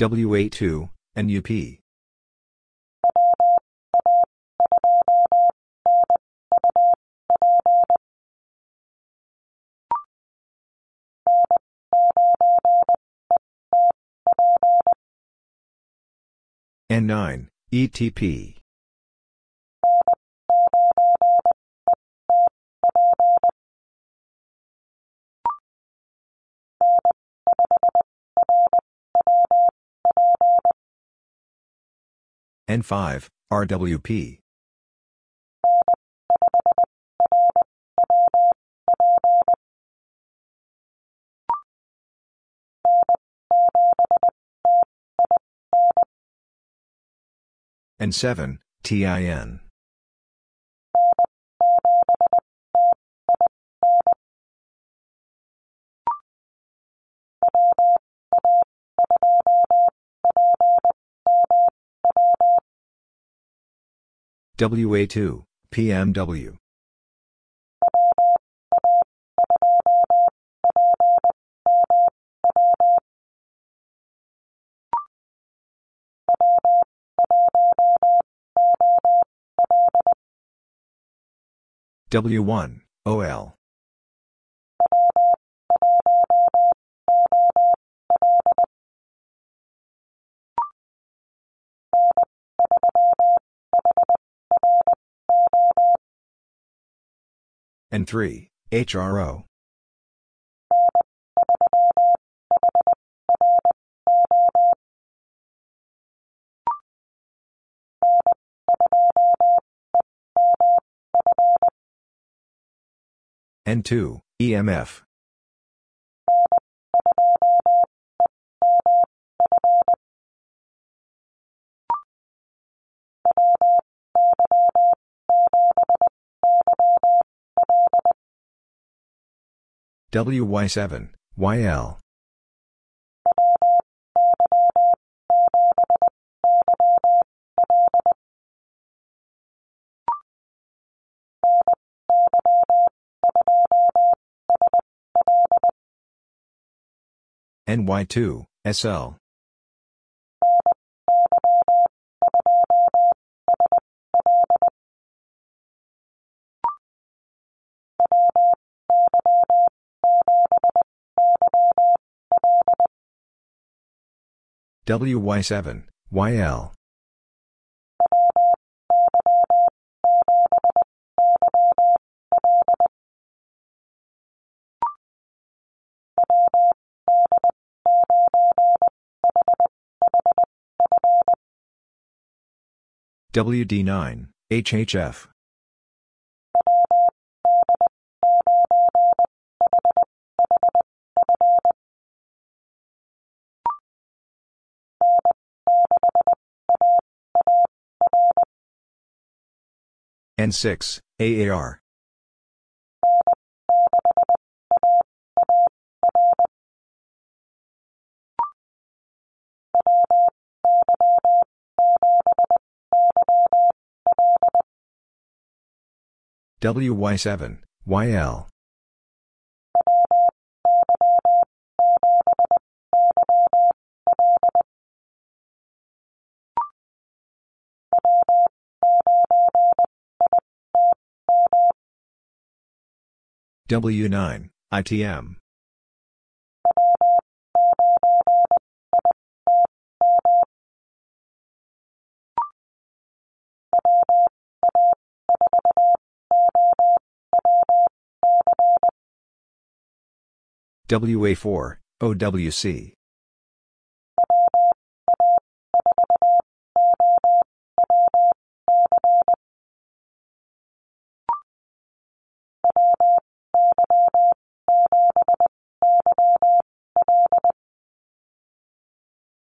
WA2, and UP. N9, ETP. N5, RWP. N7, TIN. WA2, PMW. W1, OL. N3, HRO. N2, EMF. WY7, YL. NY2, SL. WY7, YL. WD9, HHF. N6, AAR. WY7, YL. W9, ITM. WA4, OWC.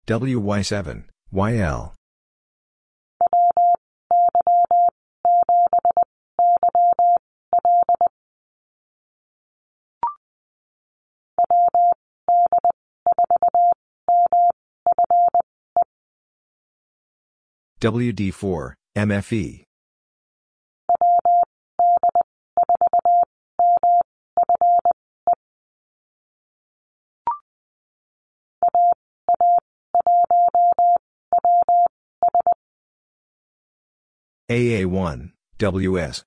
WY7, YL. WD4, MFE. AA1, WS.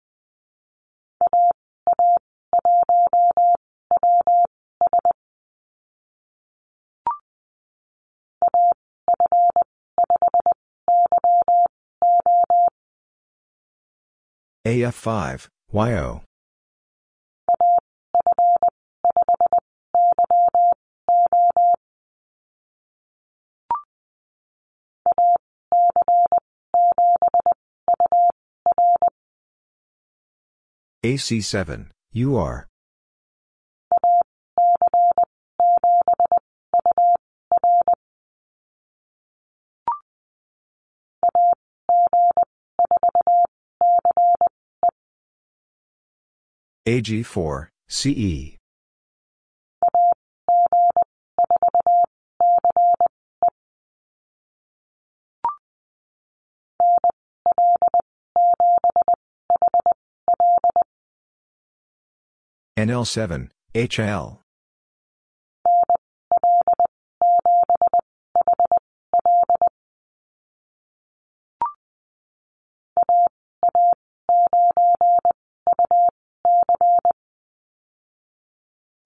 AF5, YO. AC7, UR. AG4, CE. NL7, HL.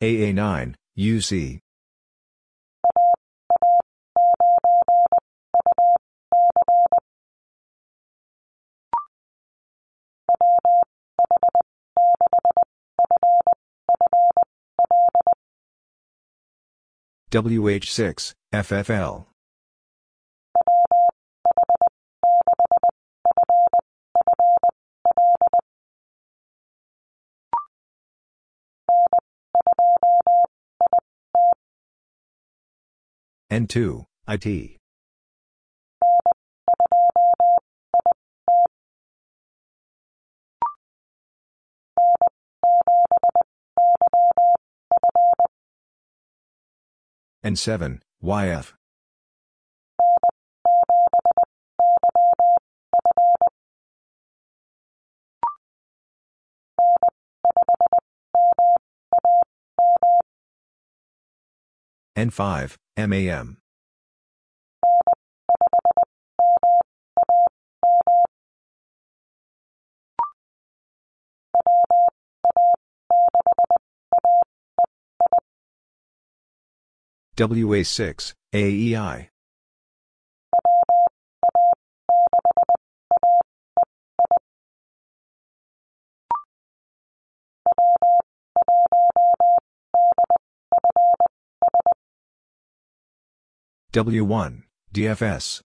AA9, UC. WH6, FFL. N2, IT. N7, YF. N5, MAM. WA6, AEI. W1, DFS.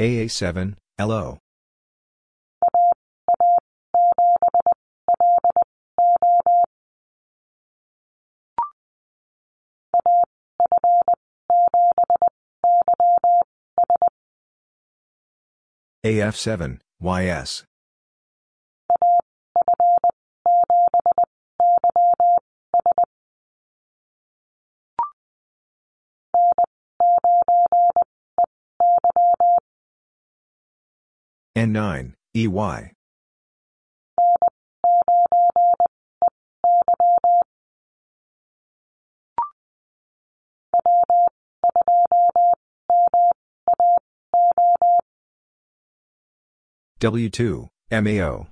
AA7, LO. AF7, YS. N9, EY. W2, MAO.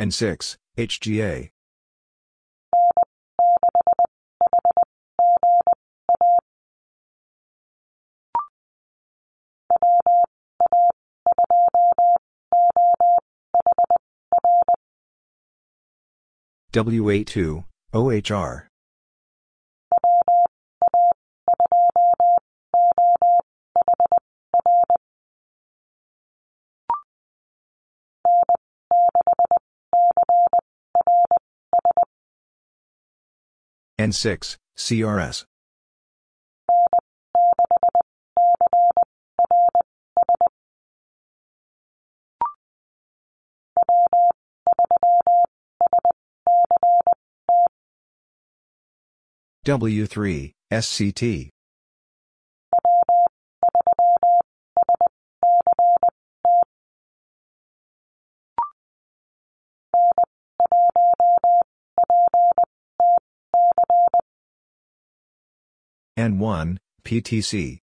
N6, HGA. WA2, OHR. N6, CRS. W3, SCT. N1, PTC.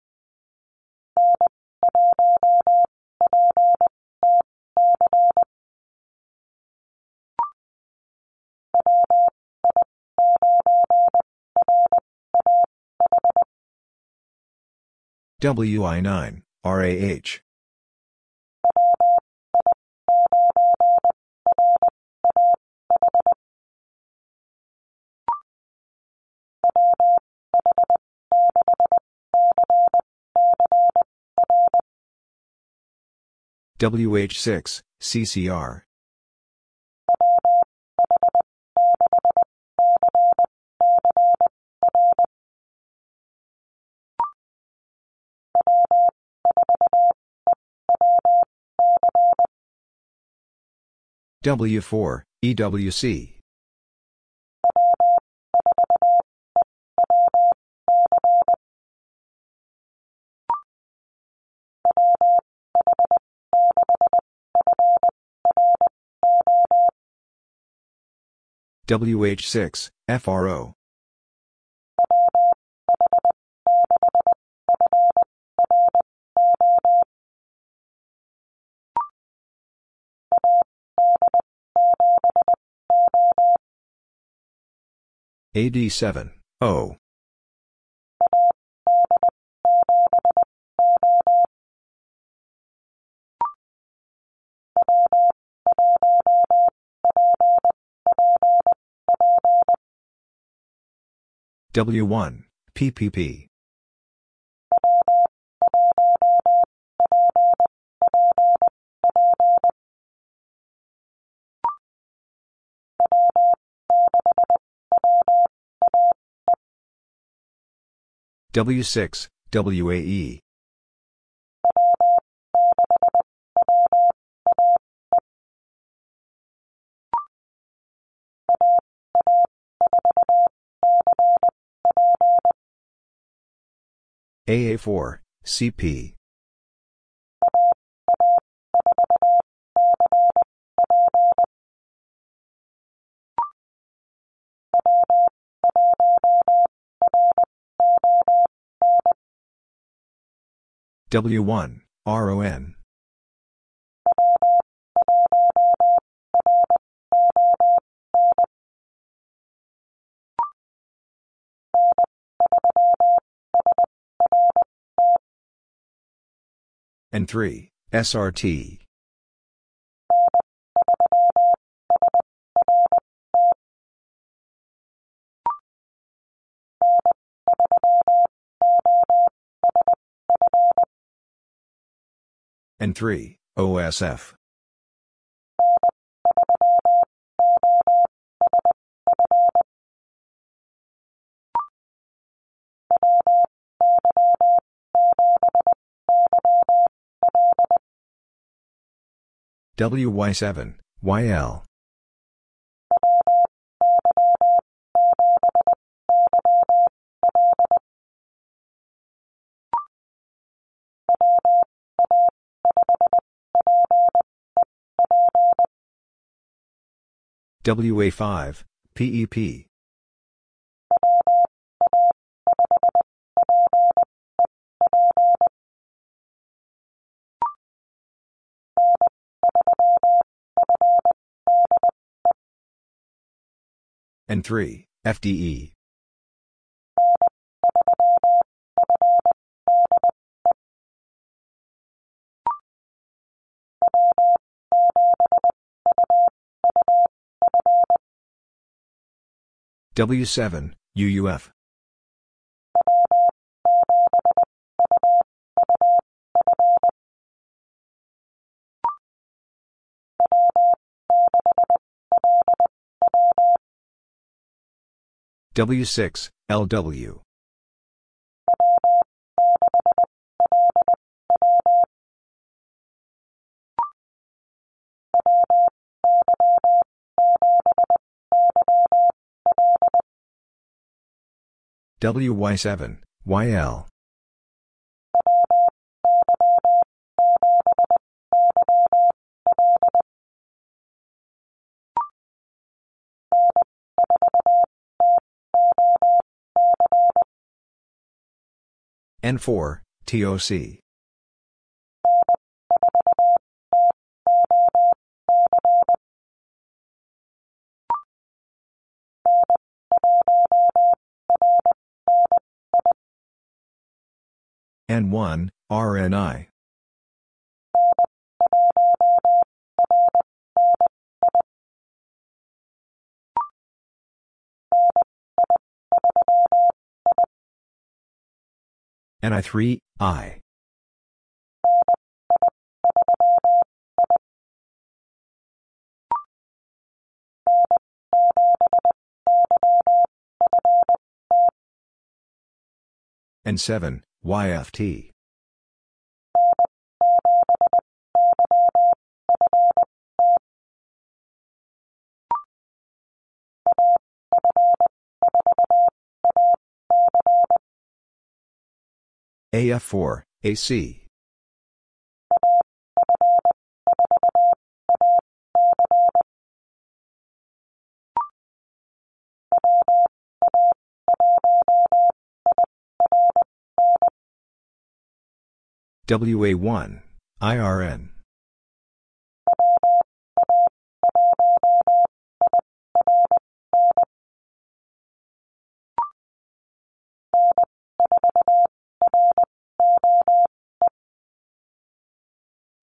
WI9, RAH. WH6, CCR. W4, EWC. WH6, FRO. AD7, O. W1, PPP. W6, WAE. AA4, CP. W1, RON. N3, SRT. N3, OSF. WY7, YL. WA5, PEP. N3, FDE. W7, UUF. W6, LW. WY7, YL. N4, TOC. N1, RNI. NI3, I. N7, YFT. AF4, AC. WA1, IRN.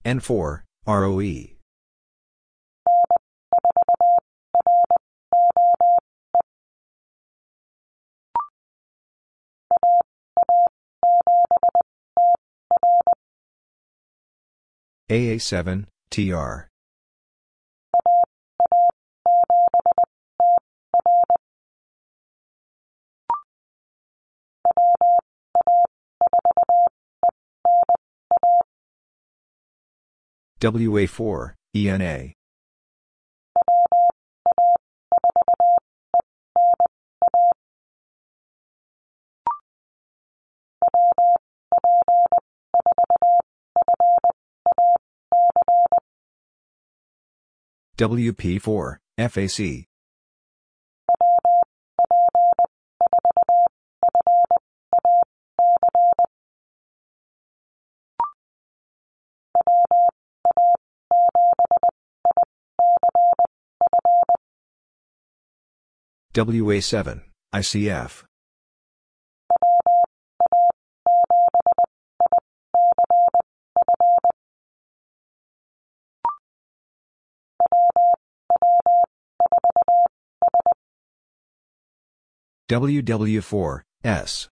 N4, ROE. AA7, TR. WA4, ENA. WP4, FAC. WA7, ICF. WW4, S.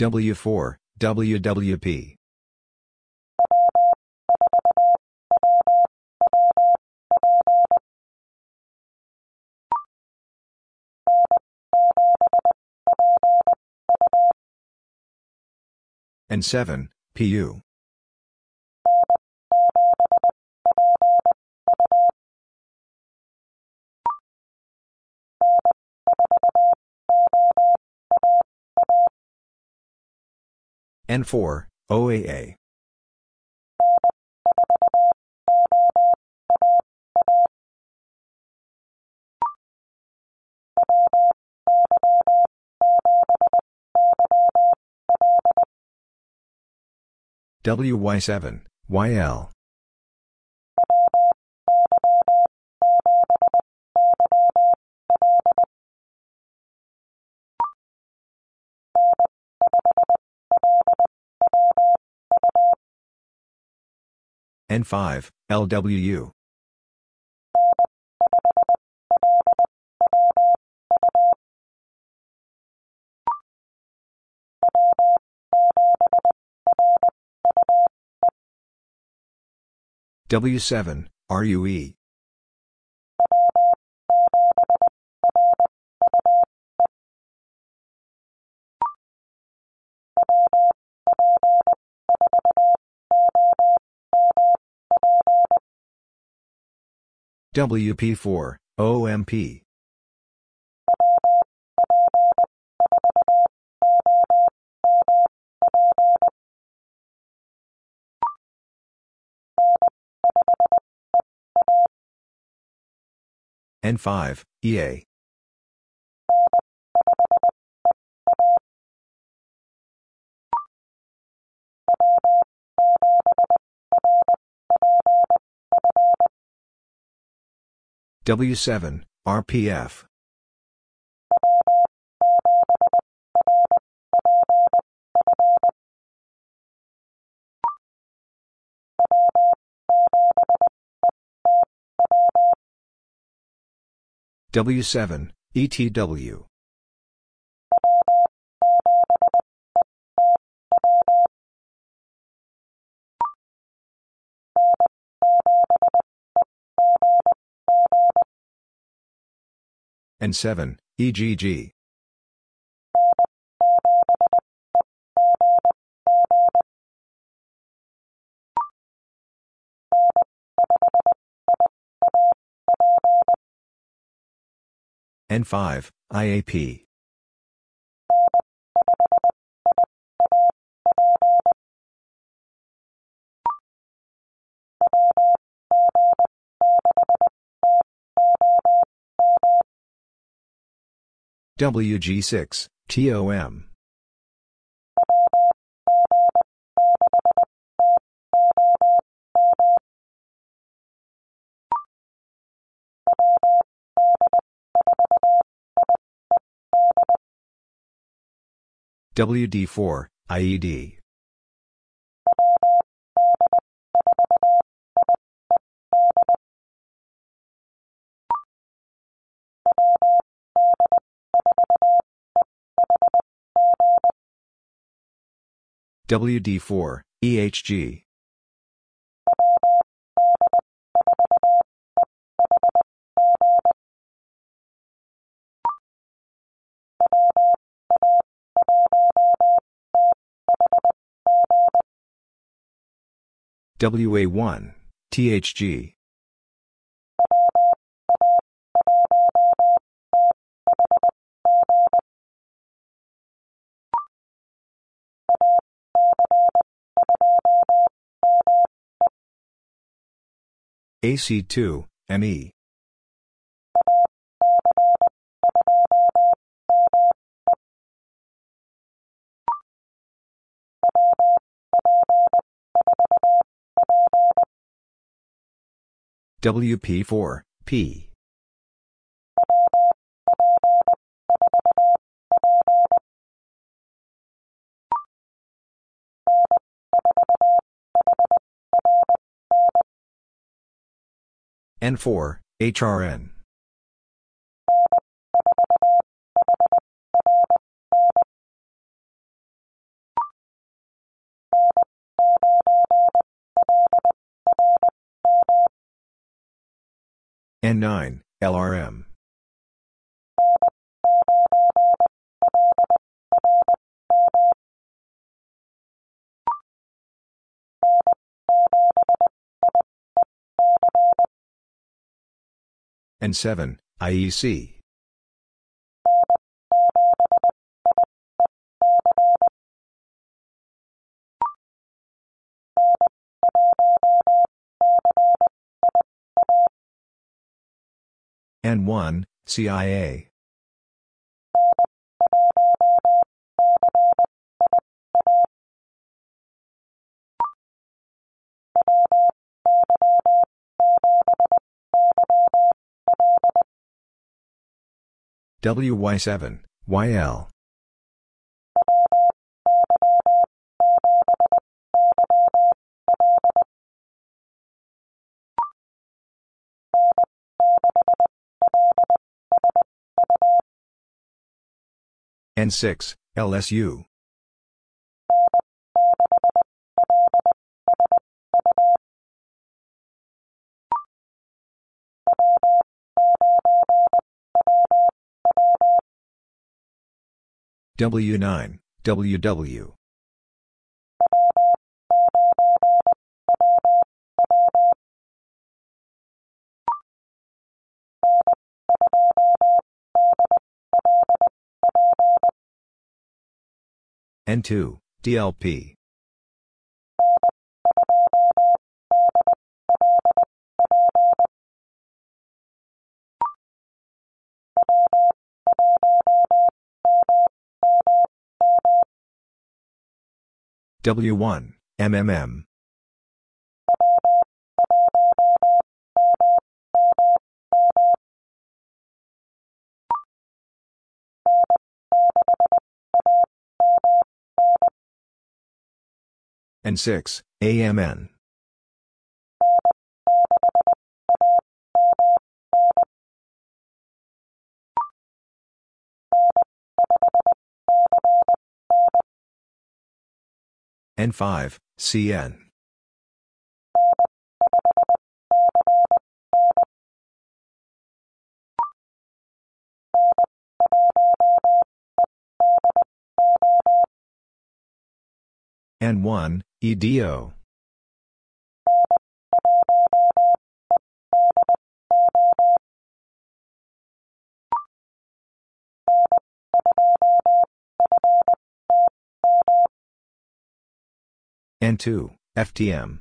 W4, WWP. N7, PU. N4, OAA. WY7, YL. N5, LWU. W7, RUE. WP4, OMP. N5, EA. W7, RPF. W7, ETW. N7, EGG. N5, IAP. WG6, TOM. WD4, IED. WD4, EHG. WA1, THG. AC2, ME. WP4, P. N4, HRN. N9, LRM. N7, IEC. N1, CIA. WY7, YL. N6, LSU. W9, WW. N2, DLP. W1, MMM. N6, AMN. N5, CN. N1, EDO. N2, FTM.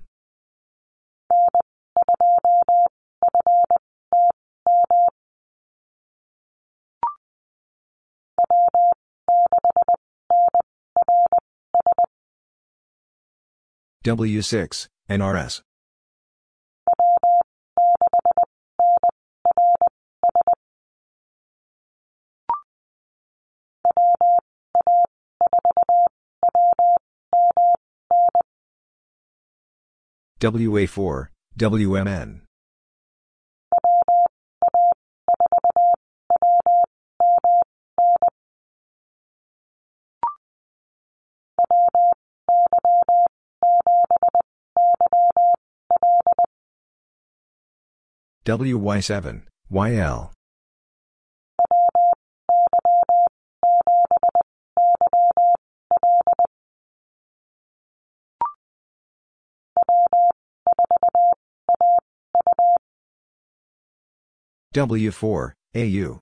W6, NRS. WA4, WMN. WY7, YL. W4, AU.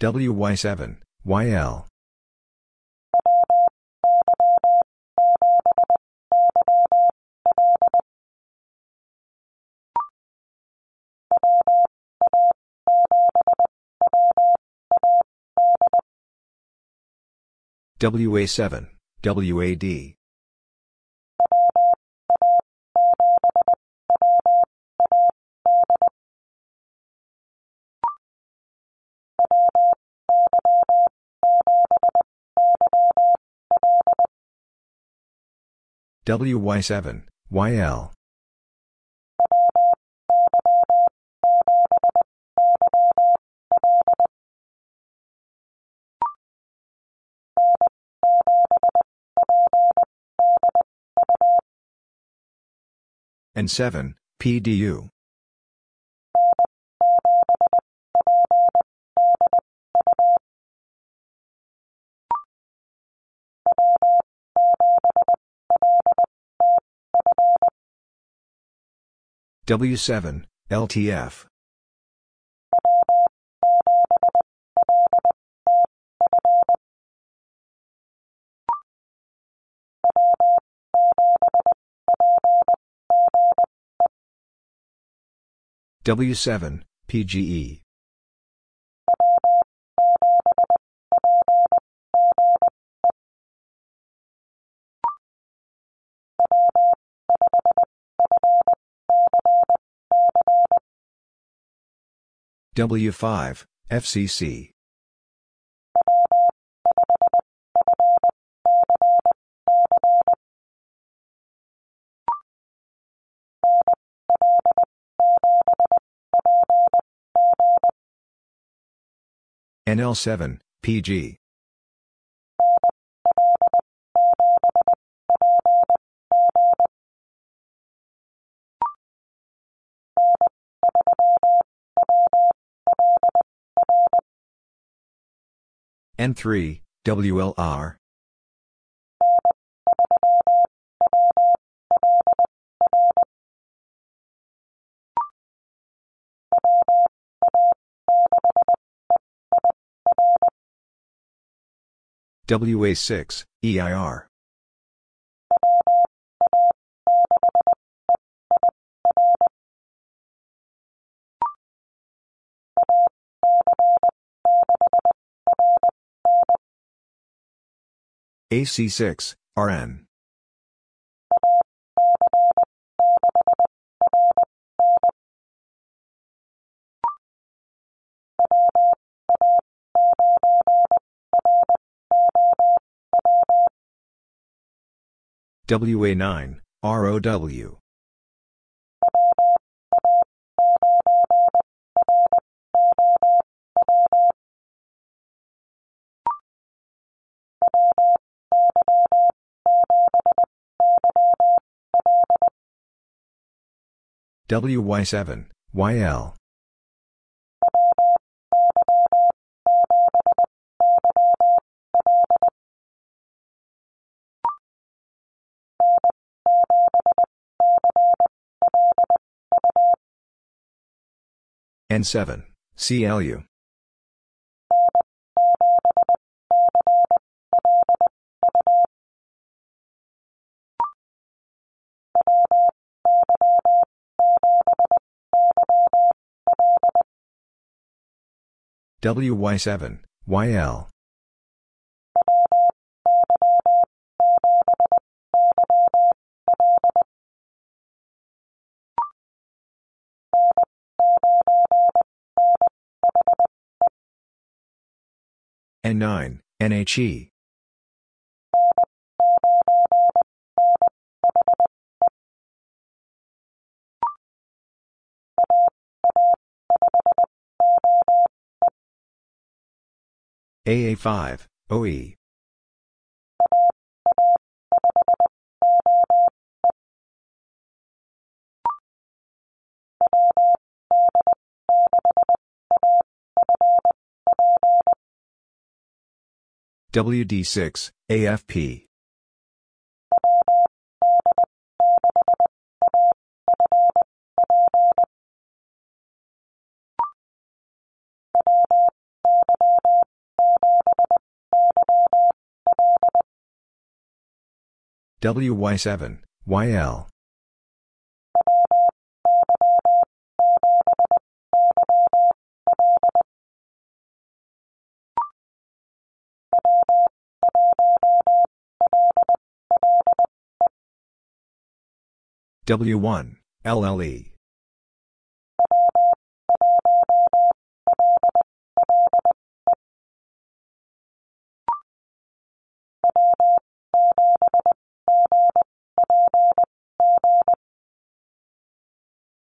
WY7, YL. WA7, WAD. WY7, YL. N7, PDU. W7, LTF. W7, PGE. W5, FCC. NL7, PG. N3, WLR. WA6, EIR. AC6, RN. WA9, ROW. WY7, YL. N7, CLU. WY7, YL. N9, NHE. AA5, OE. WD6, AFP. WY7, YL. W1, LLE.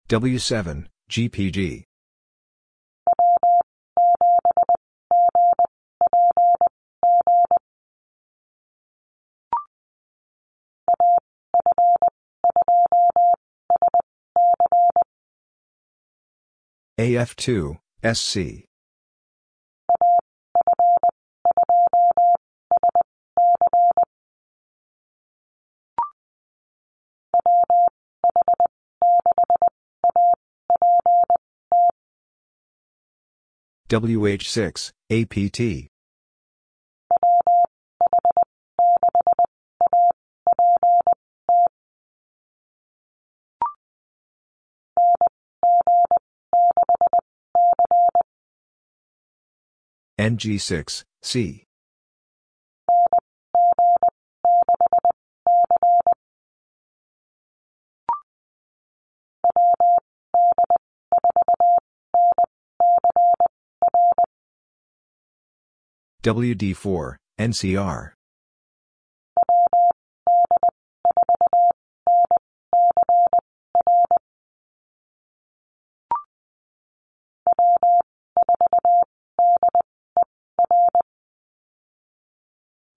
W7, GPG. AF2, SC. WH6, APT. NG6, C. WD4, NCR.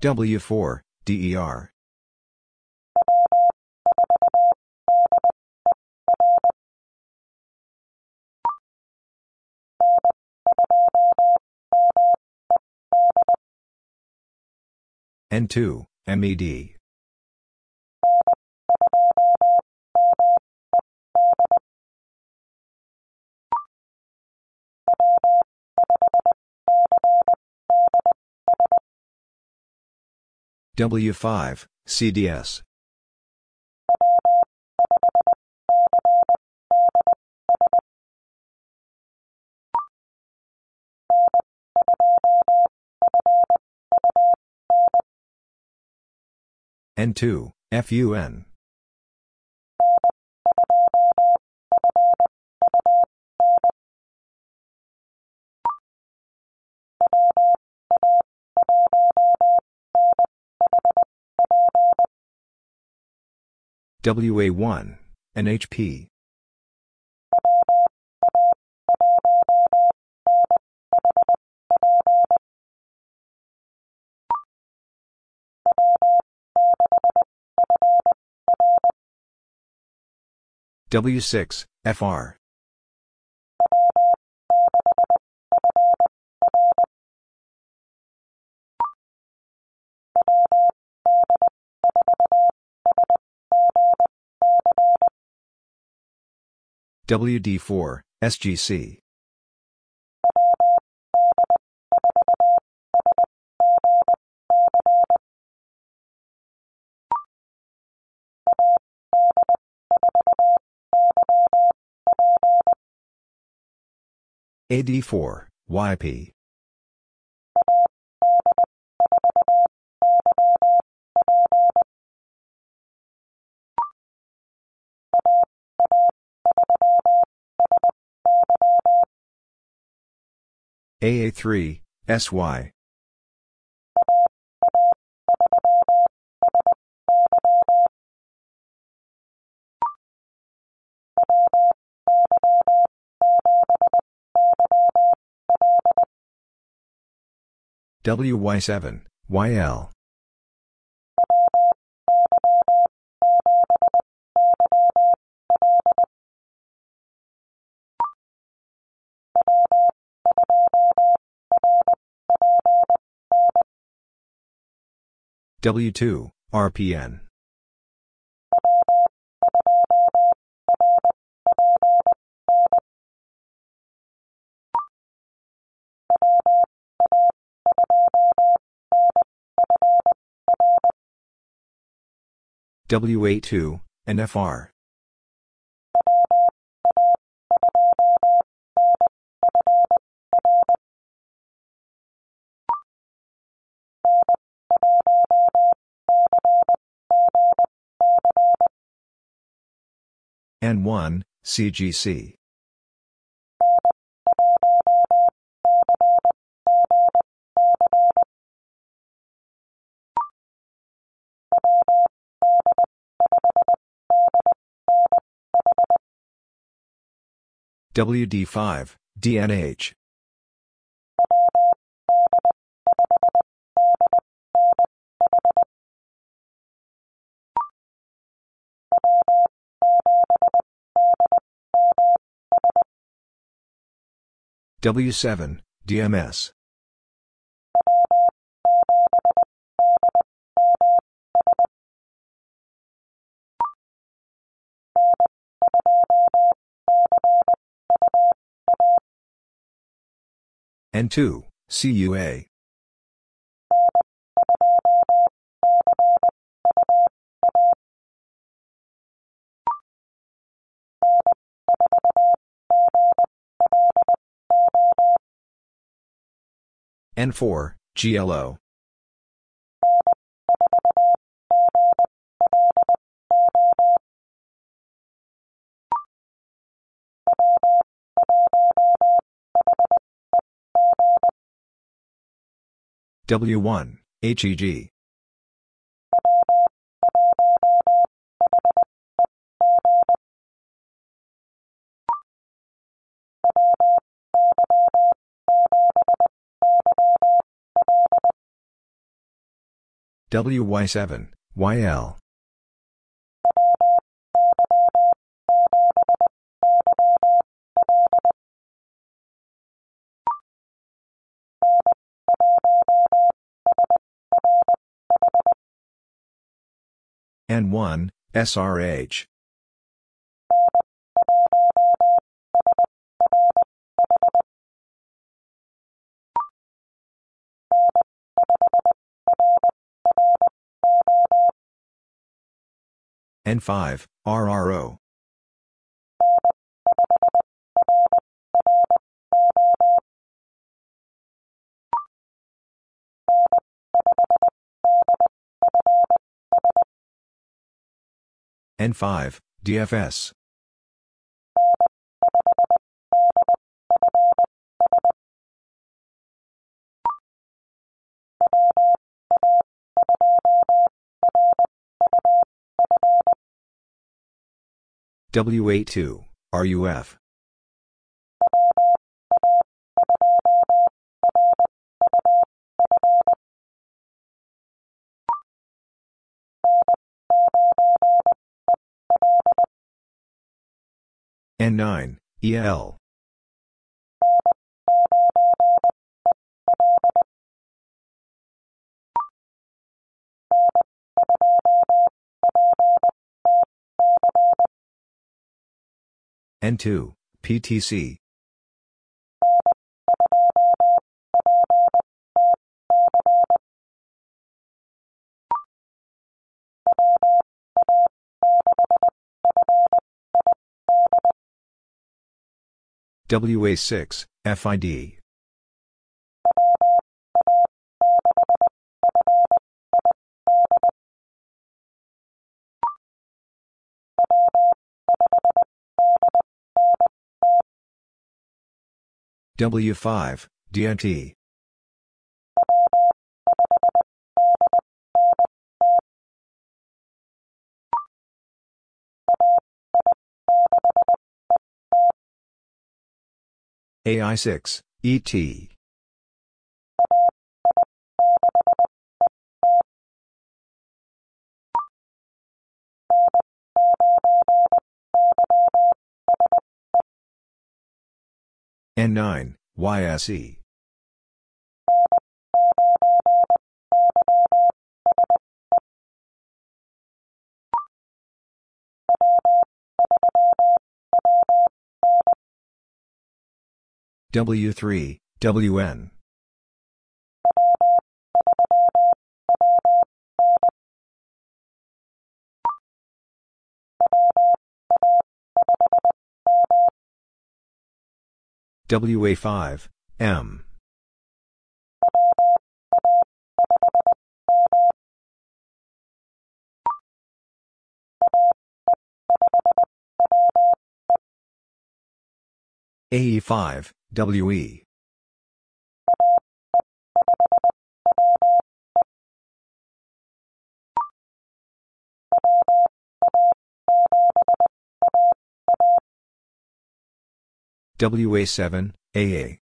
W4, DER. N2, MED. W5, CDS. N2, FUN. WA1, NHP. W6, FR. WD4, SGC. AD4, YP. AA3, SY. WY7, YL. W2, RPN. WA2, NFR. N1, CGC. WD5, DNH. W7, DMS. N2, CUA. N4, GLO. W1, HEG. WY7, YL. N1, SRH. N5, RRO. N5, DFS. WA2, RUF. N9, EL. N2, PTC. WA6, FID. W5, DNT. AI6, ET. N9, YSE. W3, WN. WA5, M. AE5, WE. WA7, AA.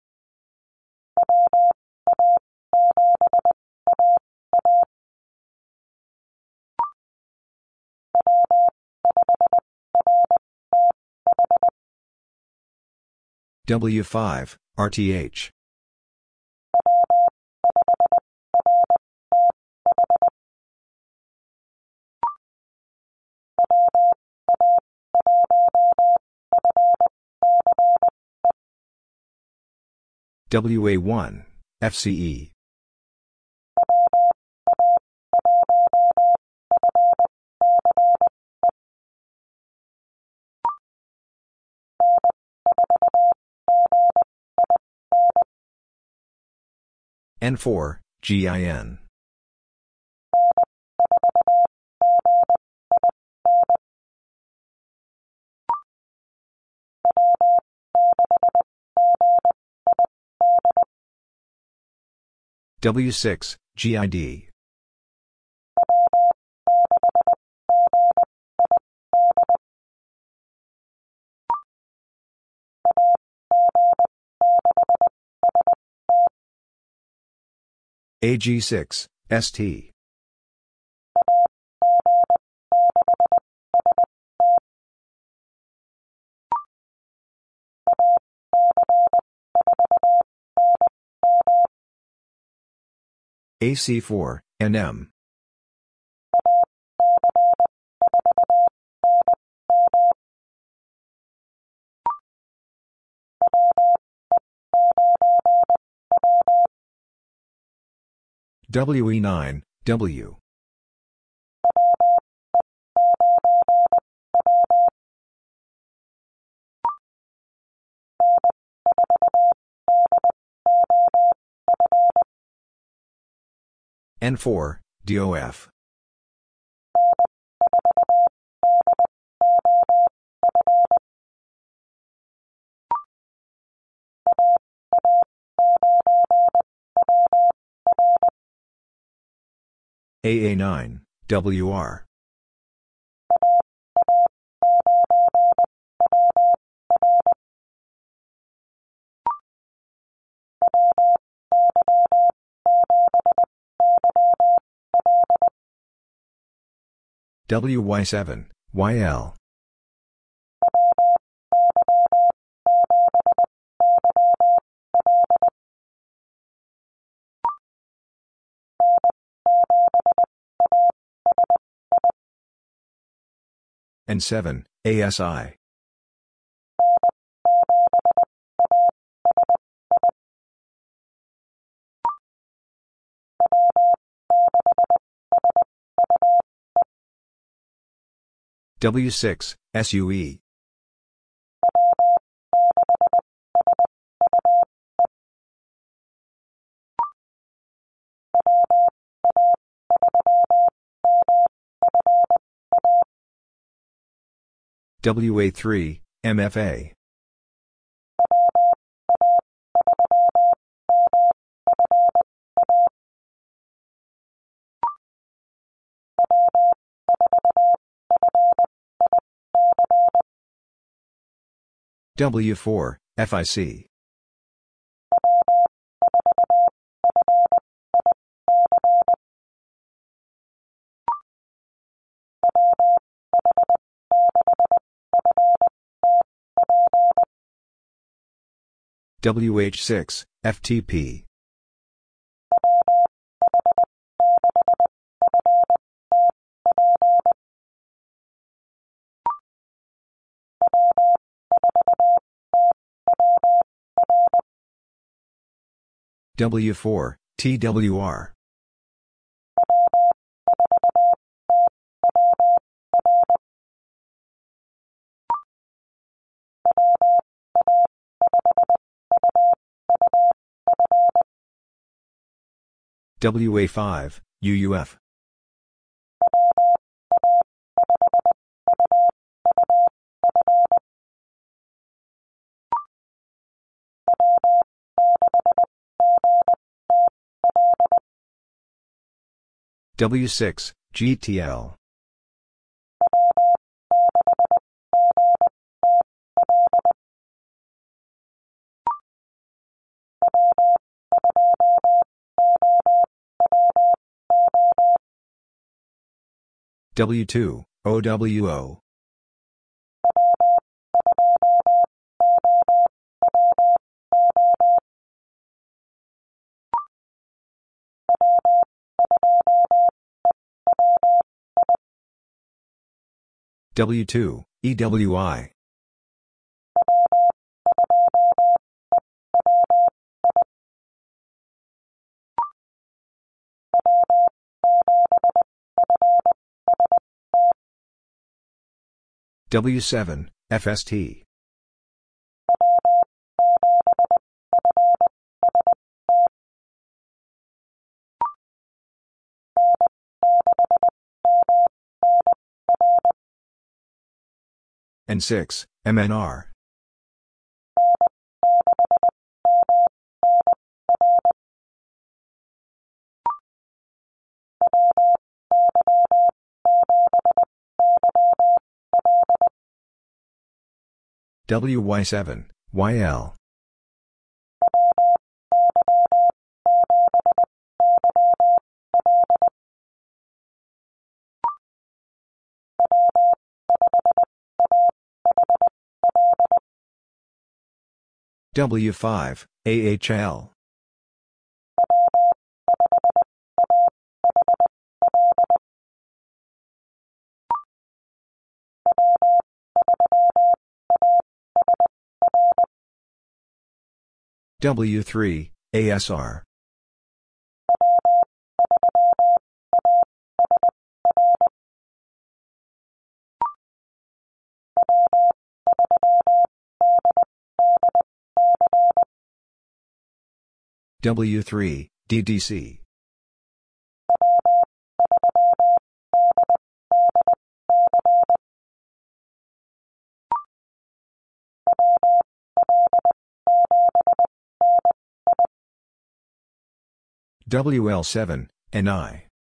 W5, RTH. WA1, FCE. N4, GIN. W6, GID. AG6, ST. AC4, NM. WE9, W. N4, DOF. AA9, WR. WY7, YL. N7, ASI. W6, SUE. WA3, MFA. W4, FIC. WH6, FTP. W4, TWR. WA5, UUF. W6, GTL. W2, OWO. W2, EWI. W7, FST. And 6, MNR. WY7, YL. W5, AHL. W3, ASR. W3, DDC. WL7, NI.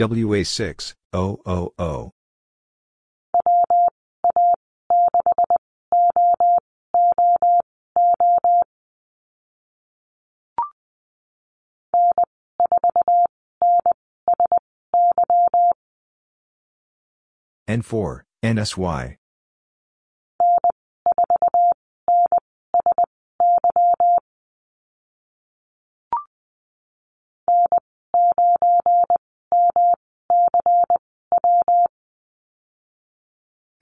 WA6, OOO. N4, NSY.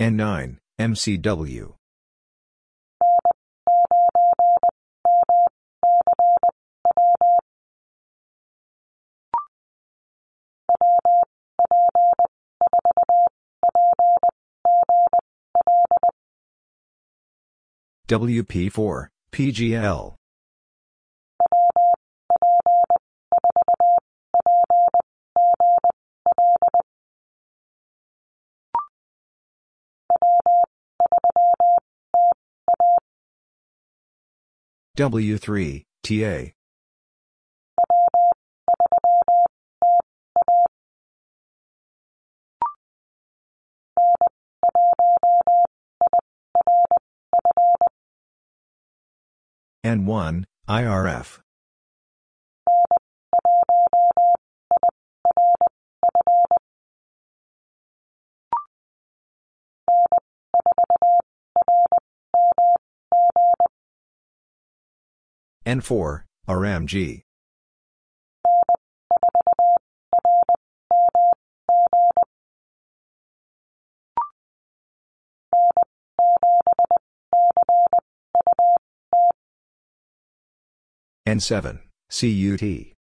N9, MCW. WP4, PGL. W3, TA. N1, IRF. N4, RMG. N7, CUT.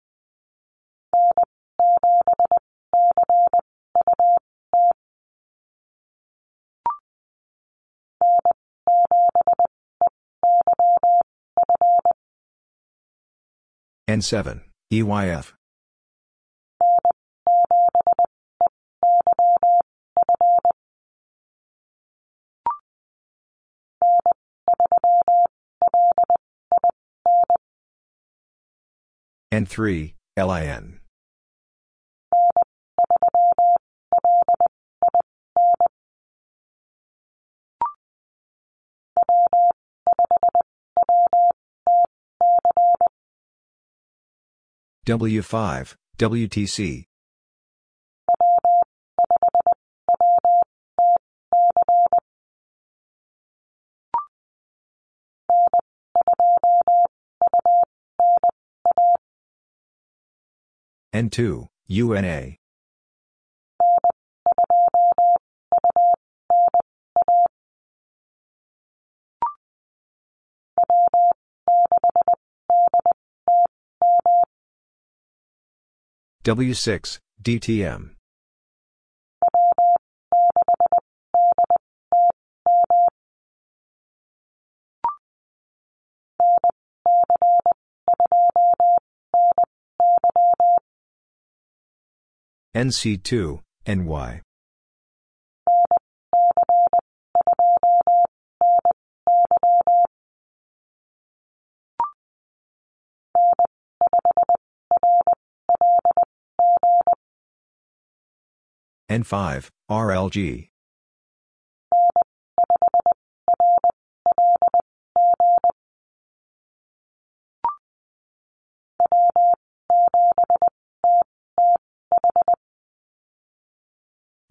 N7, EYF. N3, LIN. W5, WTC. N2, UNA. W6, DTM. NC2, NY. N5, RLG.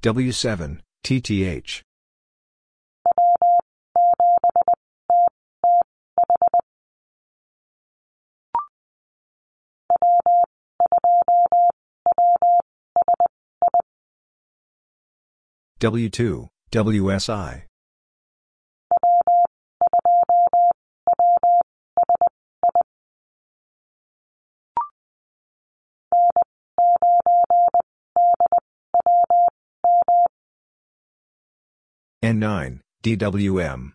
W7, TTH. W2, WSI. N9, DWM.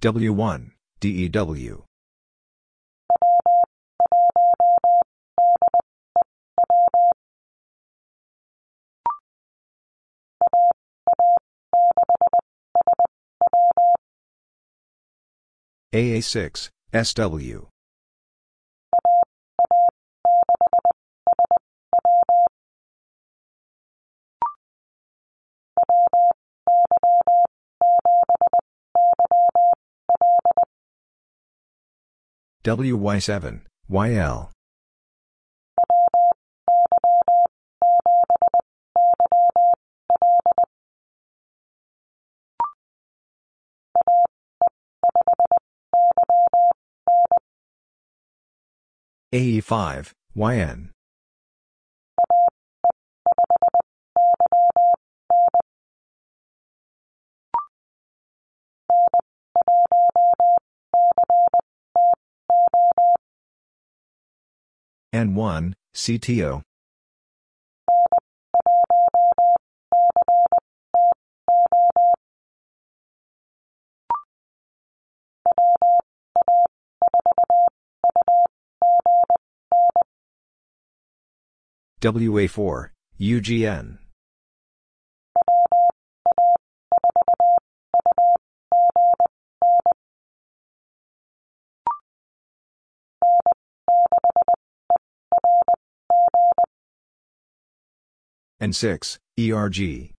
W1, DEW. AA6, SW. WY7, YL. AE5, YN. N1, CTO. WA4, UGN. N6, ERG.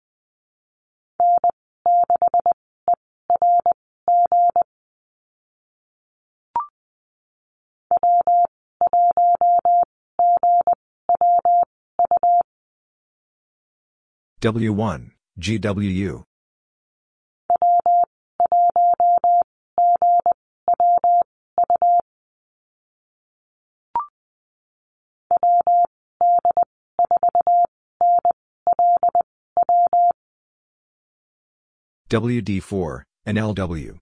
W1, GWU. WD4, NLW.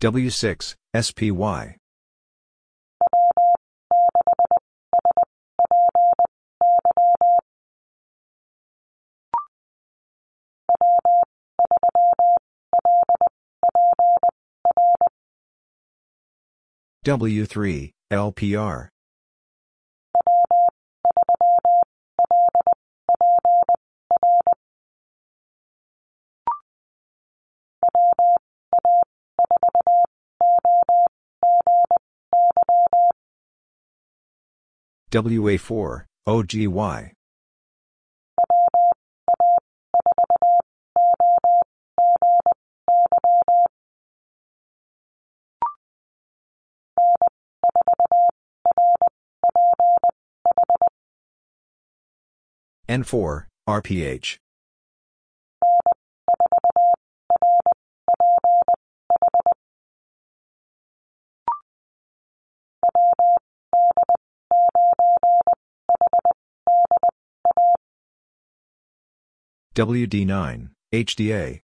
W6, SPY. W3, LPR. WA4, OGY. N4, RPH. WD9, HDA.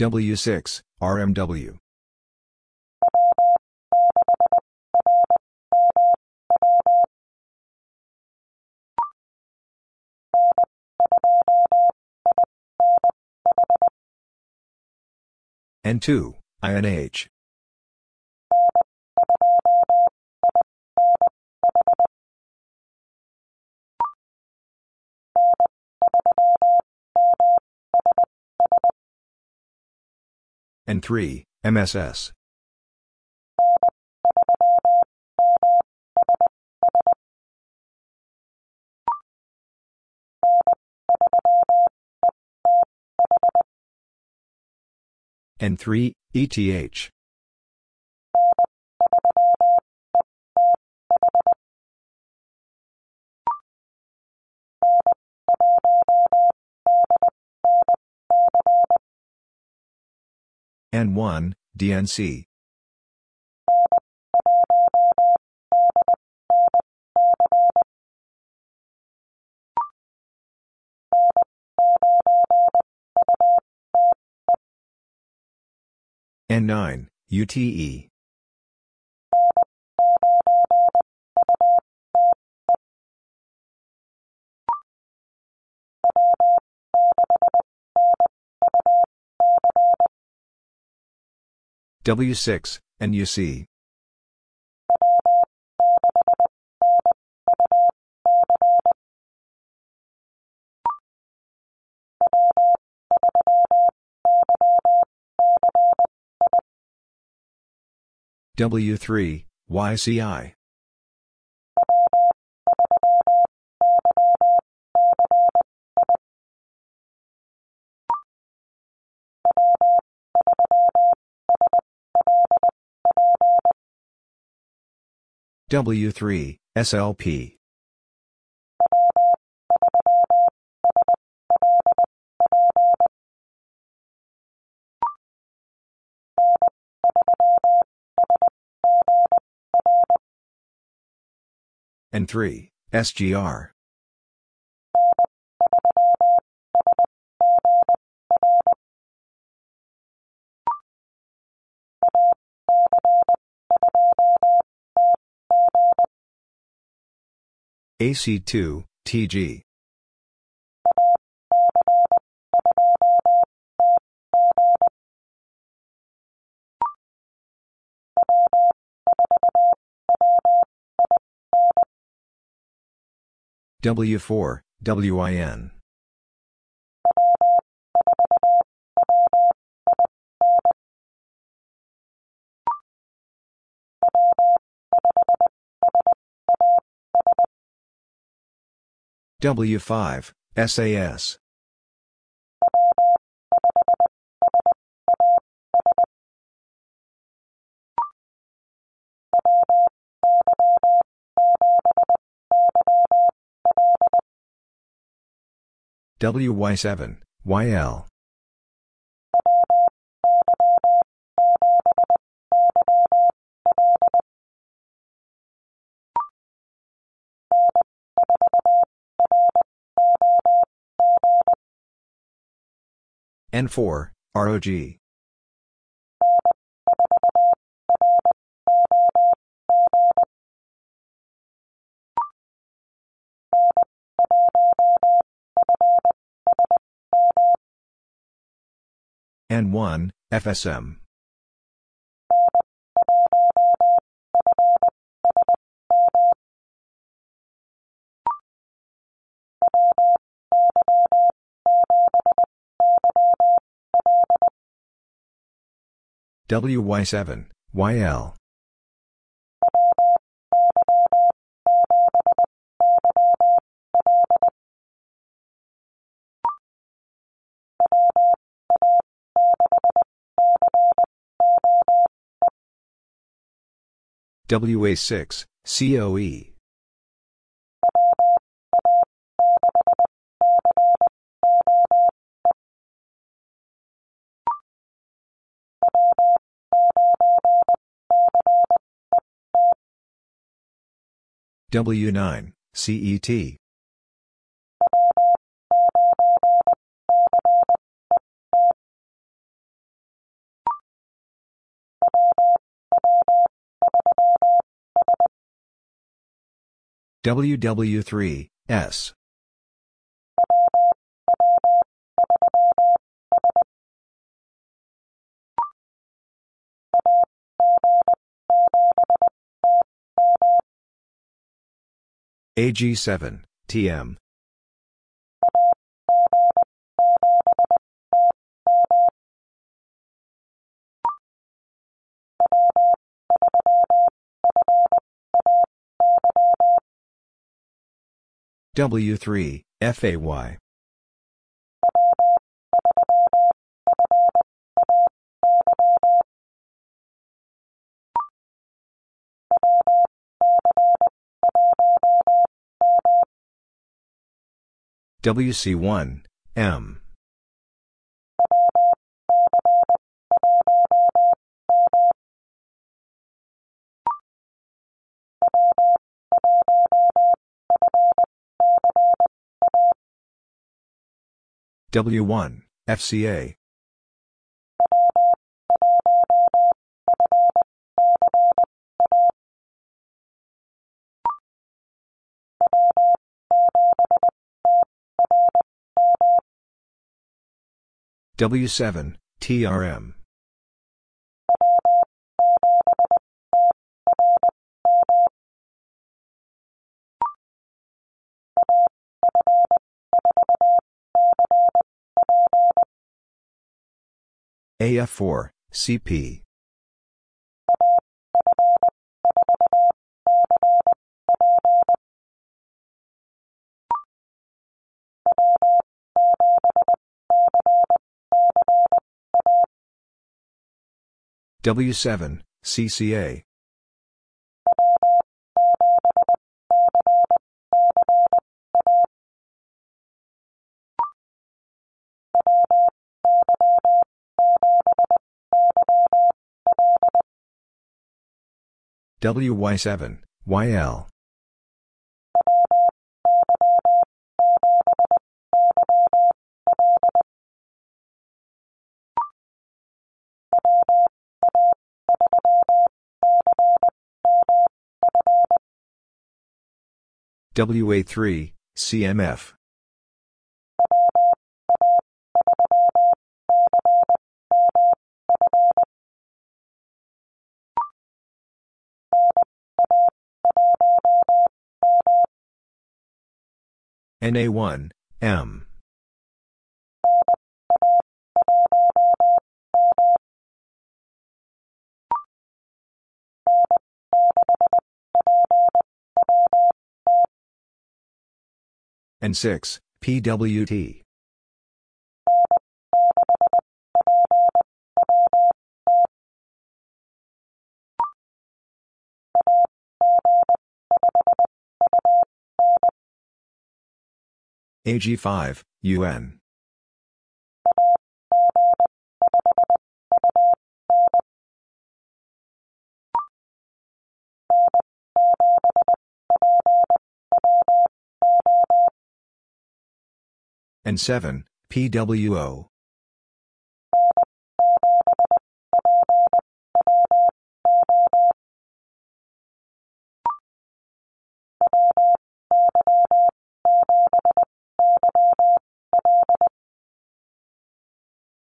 W6, RMW. N2, INH. N3, MSS. N3, ETH. N1, DNC. N9, UTE. W6, NUC. W3, YCI. W3, SLP. N3, SGR. AC2, TG. W4, WIN. W5, SAS. WY7, YL. N4, ROG. N1, FSM. WY7, YL. WA6, COE. W9, CET. WW3, S. AG7, TM. W3, FAY. WC1, M. W1, FCA. W7, TRM. AF4, CP. W7, CCA. WY7, YL. WA3, CMF. NA1, M. N6, PWT. AG5, UN. N7, PWO.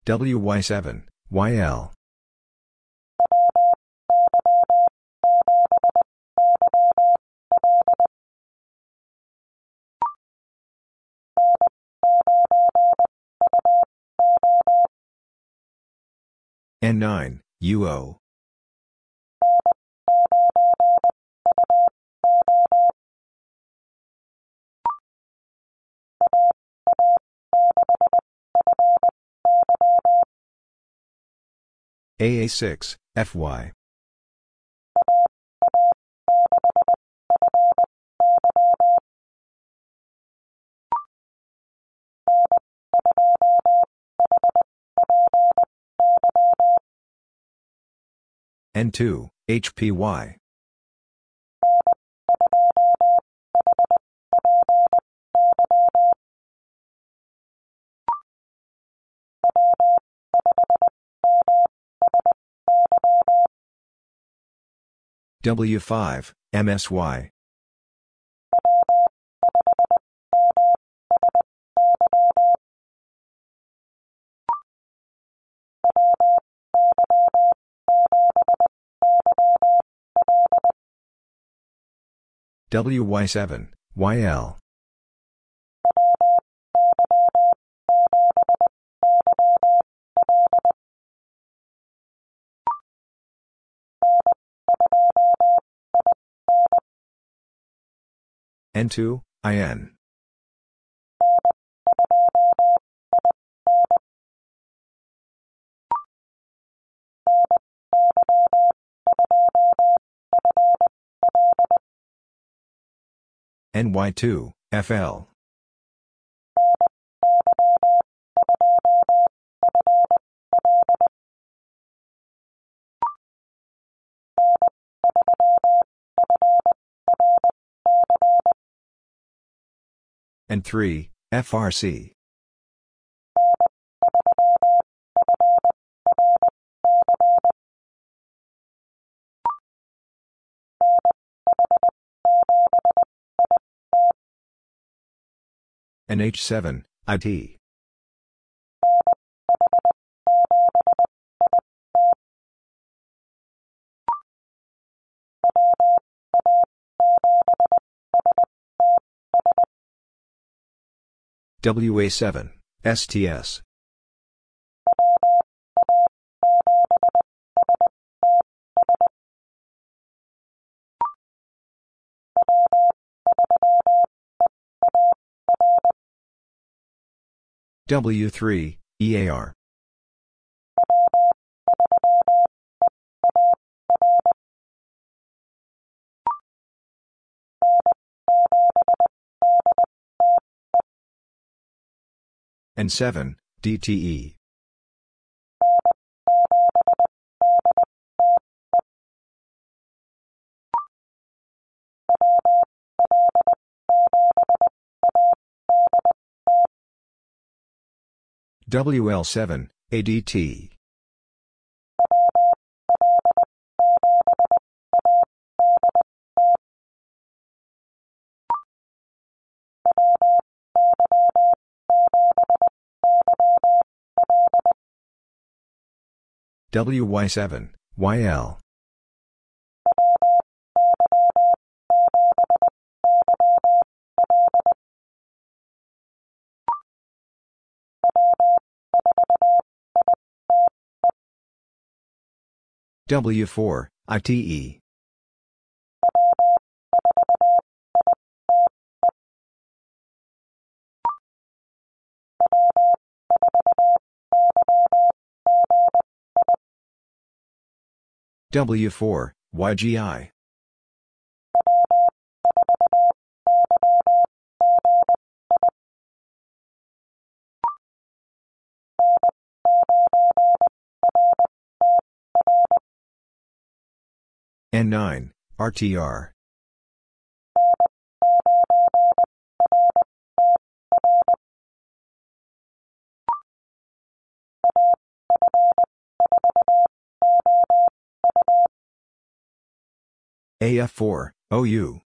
WY7, YL. N9, UO. AA6, FY. N2, HPY. W5, MSY. WY7, YL. N2, IN. NY2, FL. N3, FRC. NH7, IT. WA7, STS. W3, EAR. N7, DTE. WL7, ADT. WY7, YL. W4, ITE. W4, YGI. N9, RTR. AF4, OU.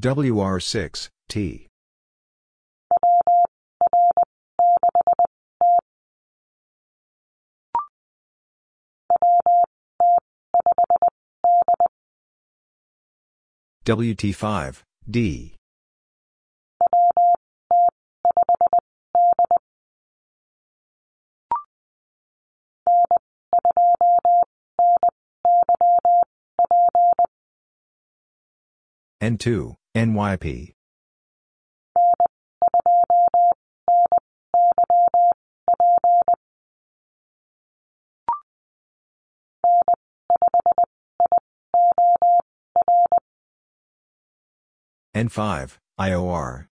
WR6, T. WT5, D. N2, NYP. N5, IOR.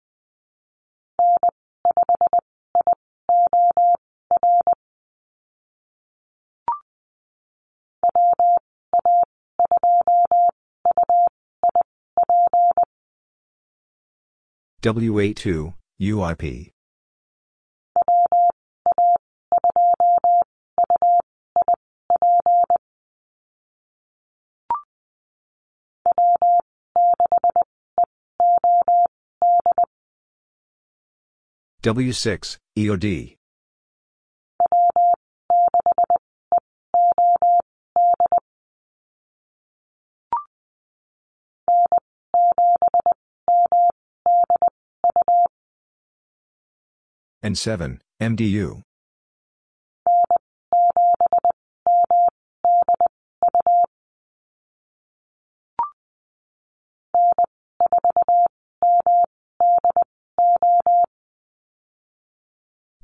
WA2, UIP. W6, EOD. And 7, MDU.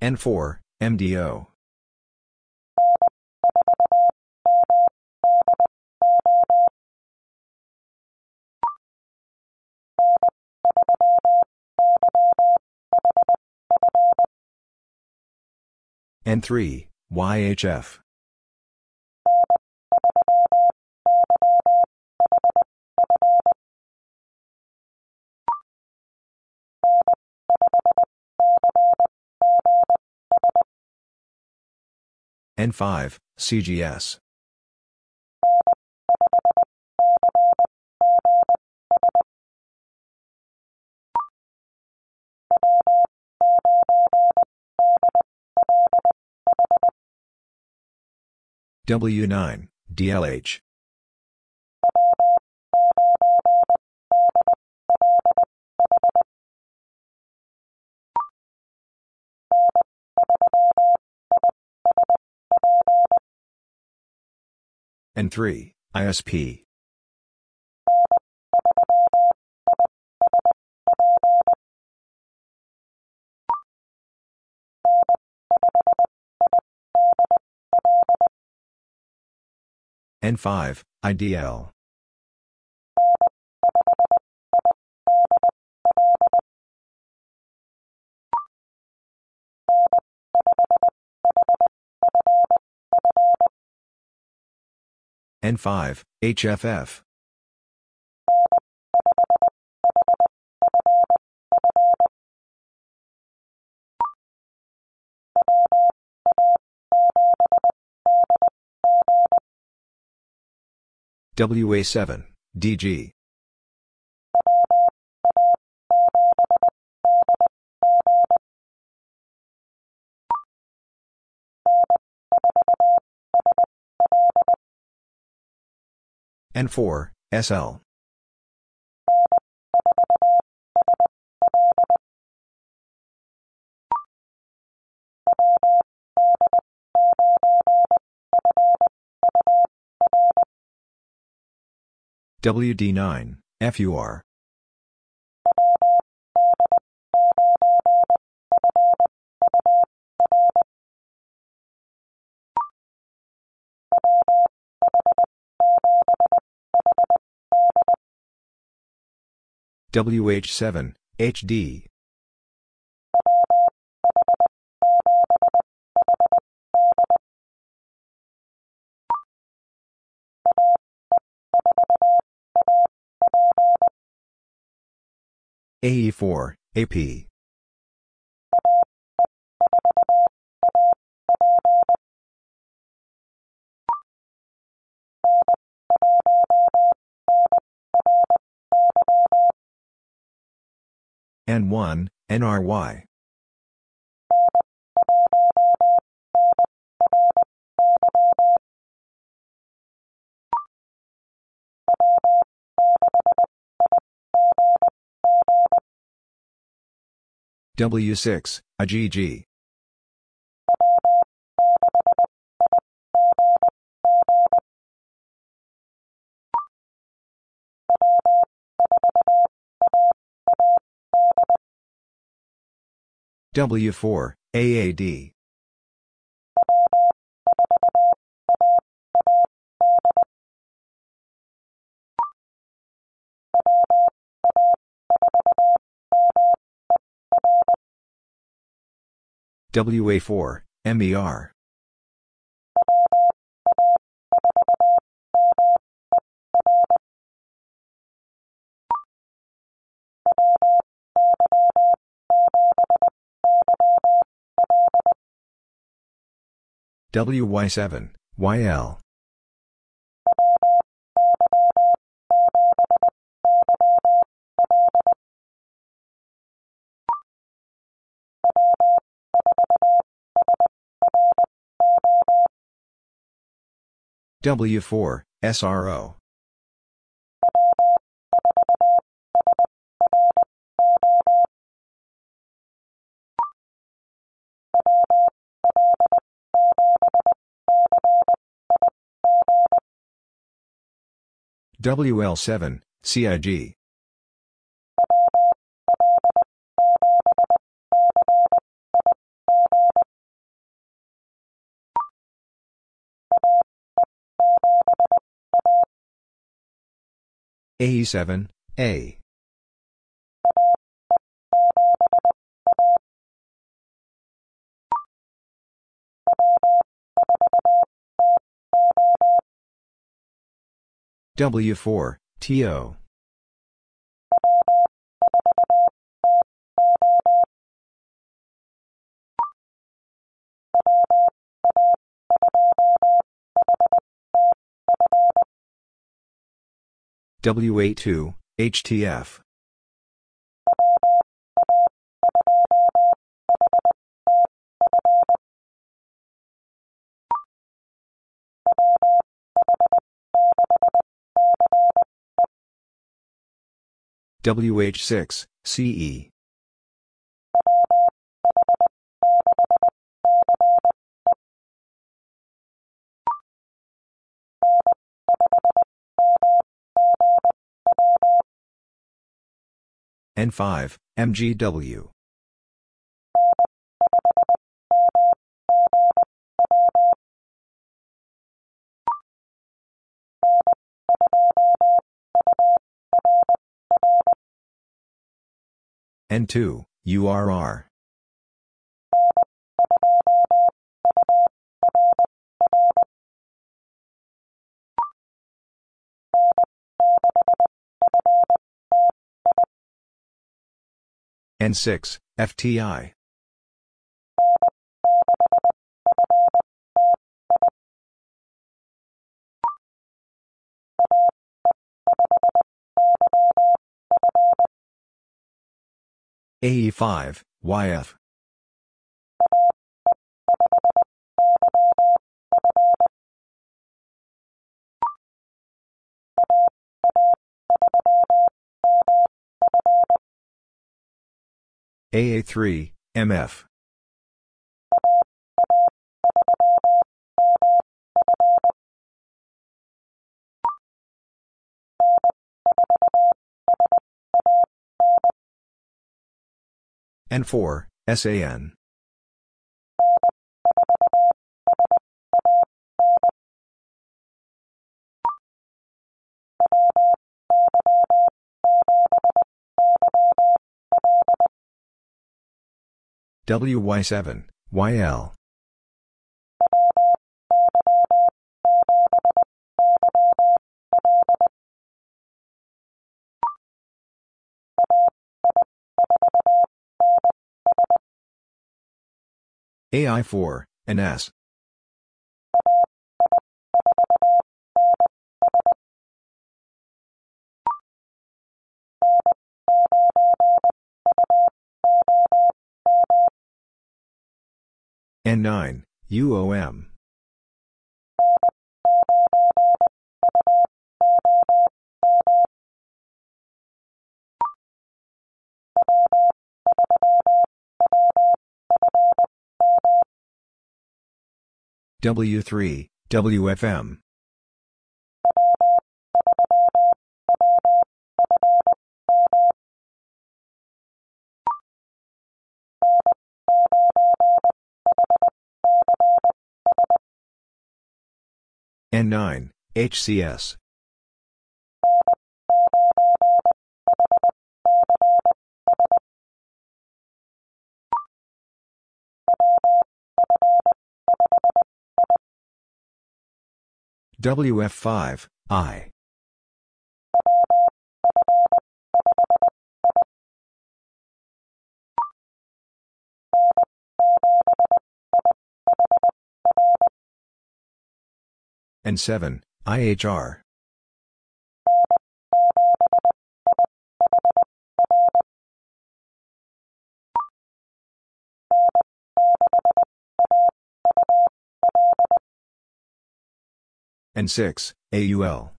N4, MDO. N3, YHF. N5, CGS. W9, DLH. N3, ISP. N5, IDL. N5, HFF. WA7, DG. N4, SL. WD9, FUR. WH7, HD. AE4, AP. N1, NRY. W6, AGG. W4, AAD. WA4, MER. WY7, YL. W4, SRO. WL7, CIG. AE7, A. W4, TO. WA2, HTF. WH6, CE. N5, MGW. N2, URR. N6, FTI. AE5, YF. AA3, MF. N4, SAN. WY7, YL. AI4, NS. N9, UOM. W3, WFM. N9, HCS. WF5, I. N7, IHR. N6, AUL.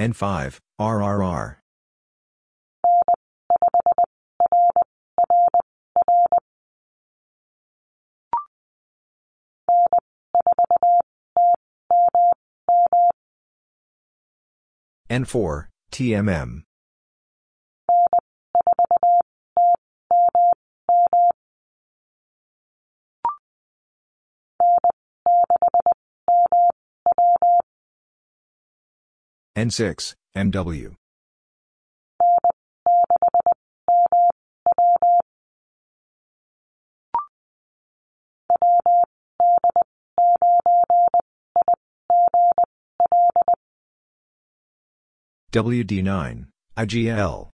N5, RRR. N4, TMM. N6, MW. WD9, IGL.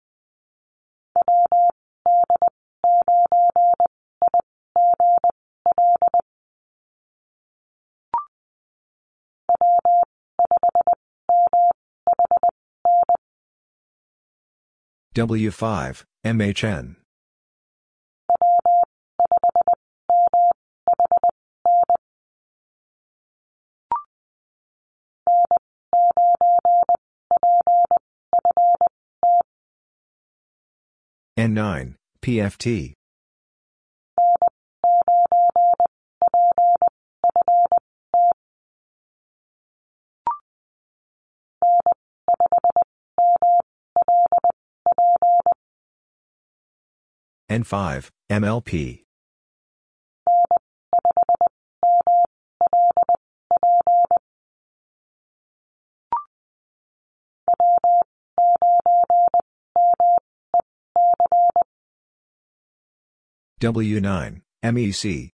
W5, MHN. N9, PFT. N5, MLP. W9, MEC.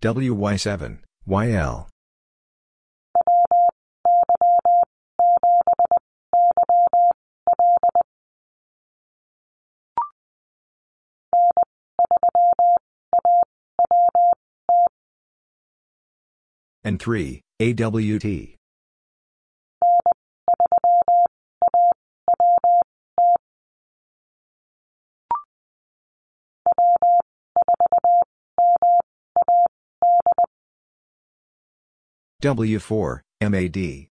WY7, YL. N3, AWT. W4, MAD.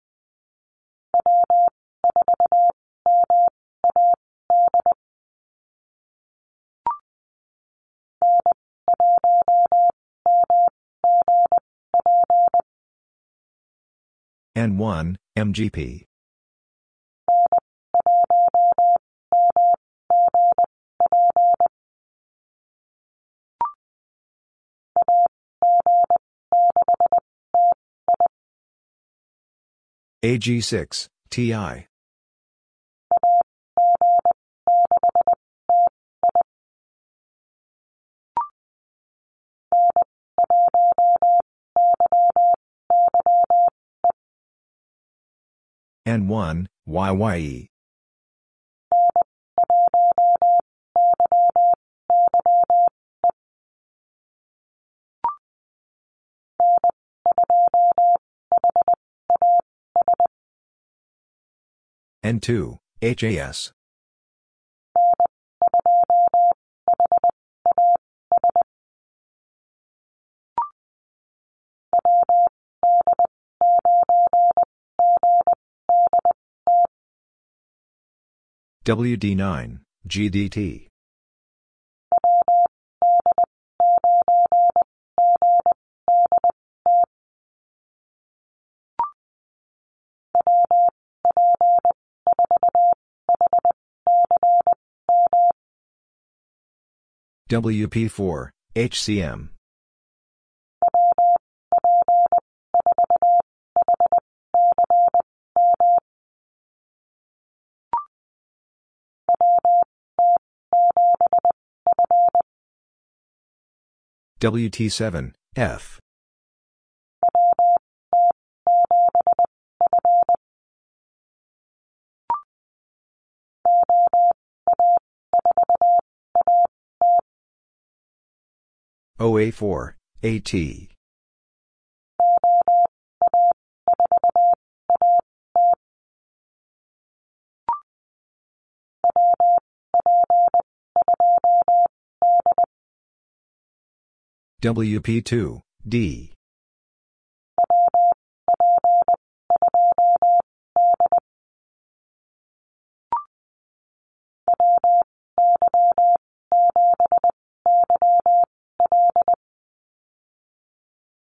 N1, MGP. AG6, TI. N1, YYE. N2, HAS. WD9, GDT. WP4, HCM. WT7, F. OA4, AT. WP2, D.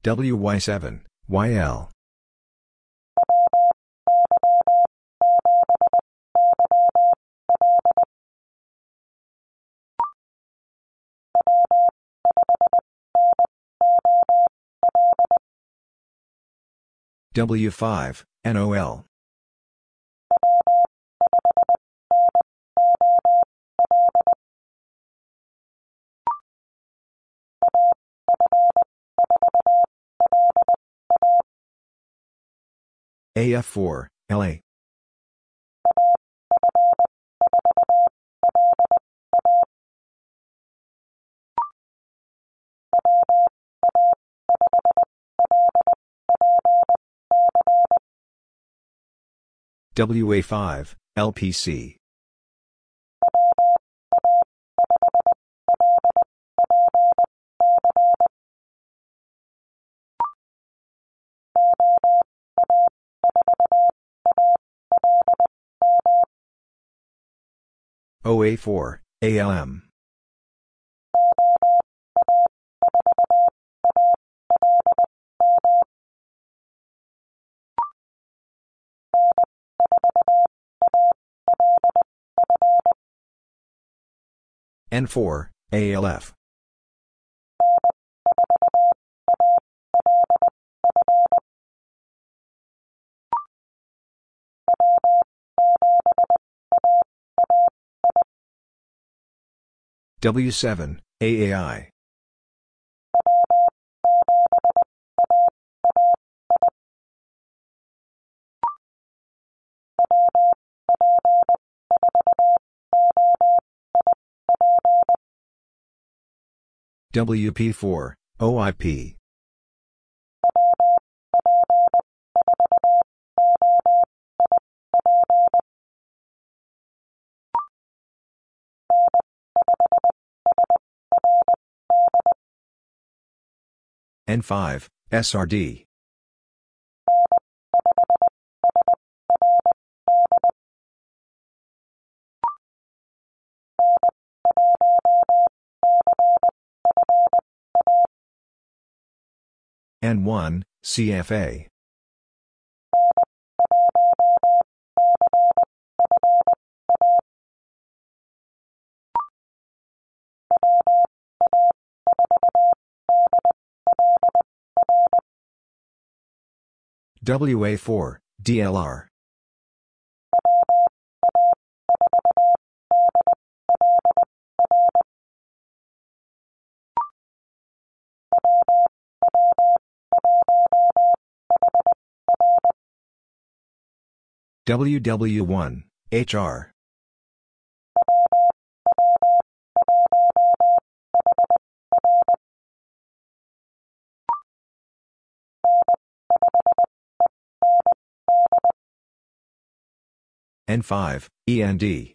WY7, YL. W5, NOL. AF4, LA. WA5, LPC. OA4, ALM. N4, ALF. W7, AAI. WP4, OIP. N5, SRD. N1, CFA. WA4, DLR. WW1, HR. N5, END.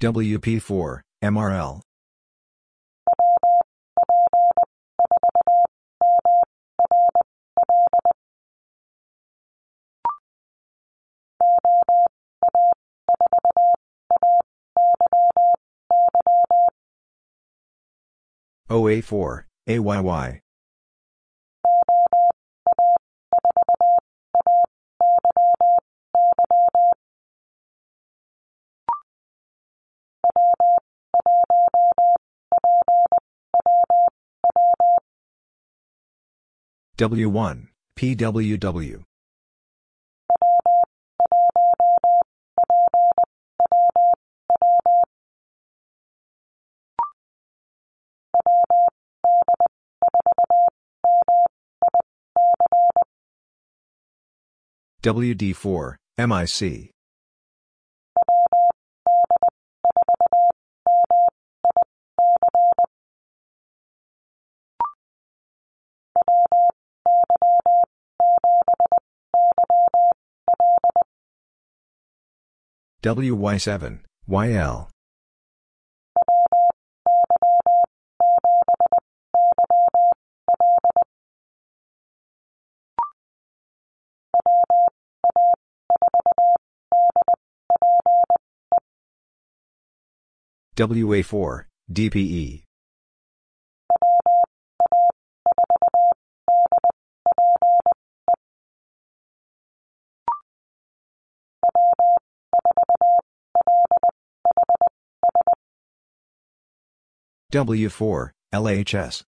WP4, MRL. OA4, AYY. W1, PWW. WD4, MIC. WY7, YL. WA4, DPE. W4, LHS.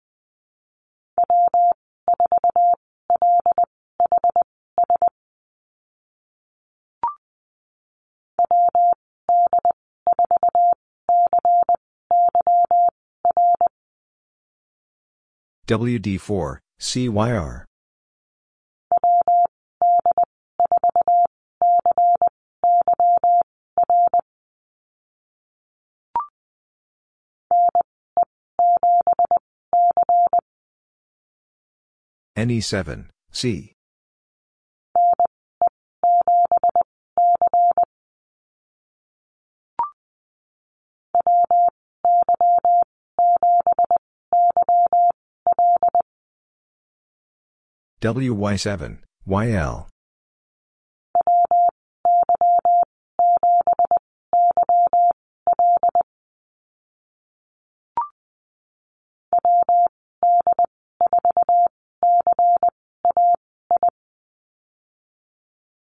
WD4, CYR. NE7, C. WY7, YL.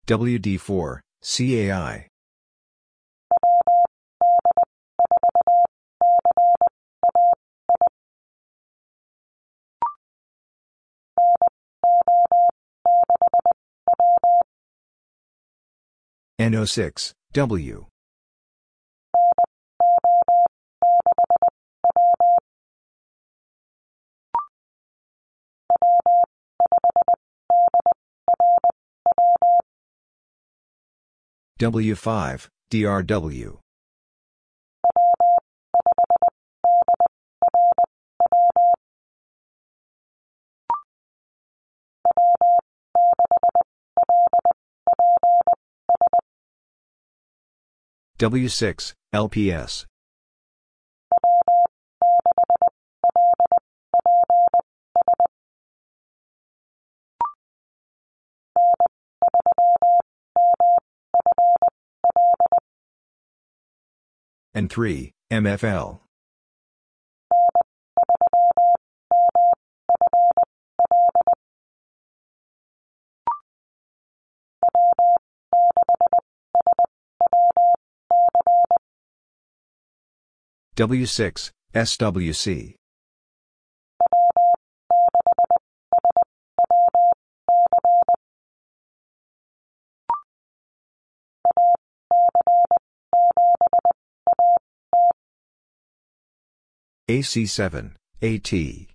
WD4, CAI. NO6, W. W5, DRW. W6, LPS. N3, MFL. W6, SWC. AC7, AT.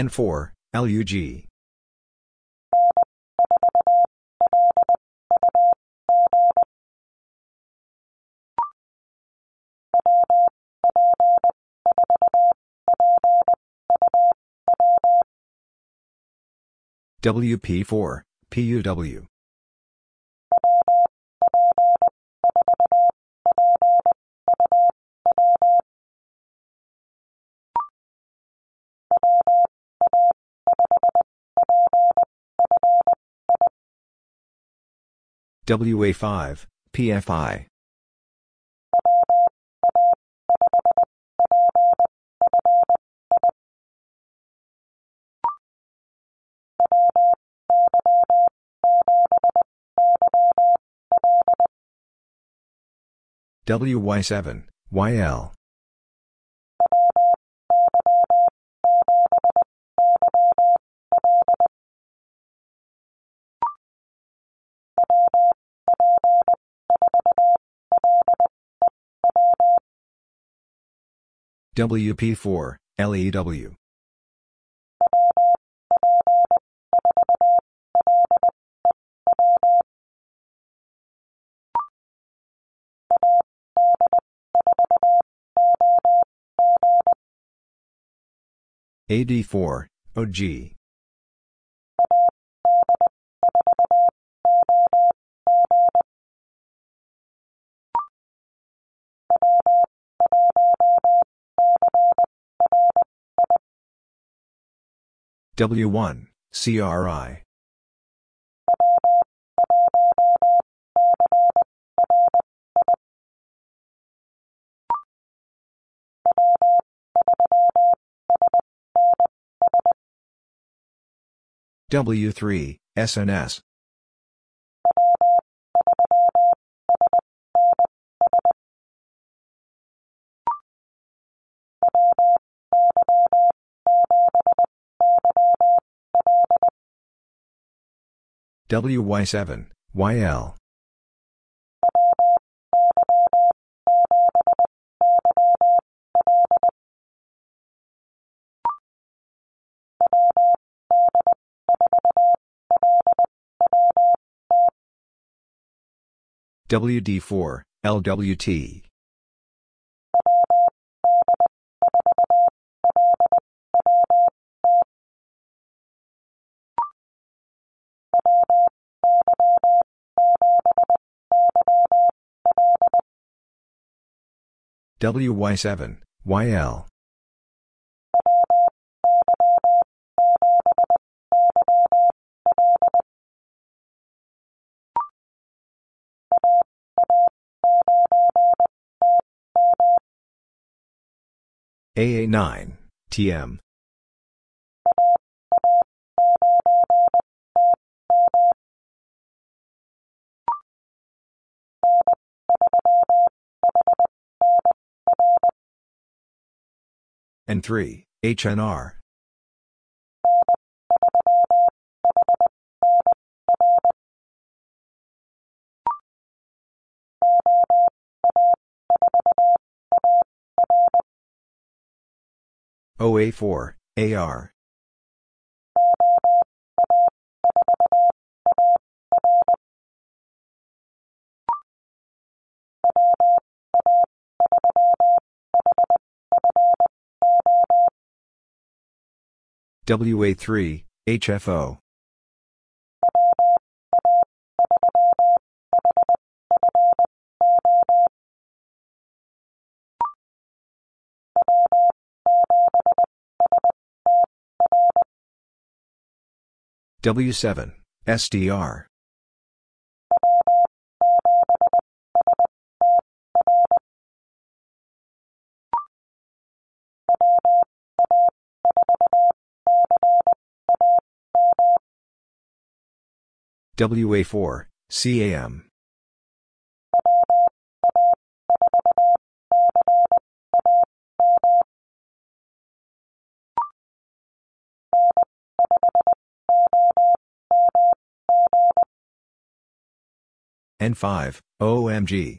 N4, LUG. WP4, PUW. WA5, PFI. WY7, YL. WP4, LEW. AD4, OG. W1, CRI. W3, SNS. WY7, YL. WD4, LWT. WY7, YL. AA9, TM. N3, HNR. OA4, AR. WA3, HFO. W7, SDR. WA4, CAM. N5, OMG.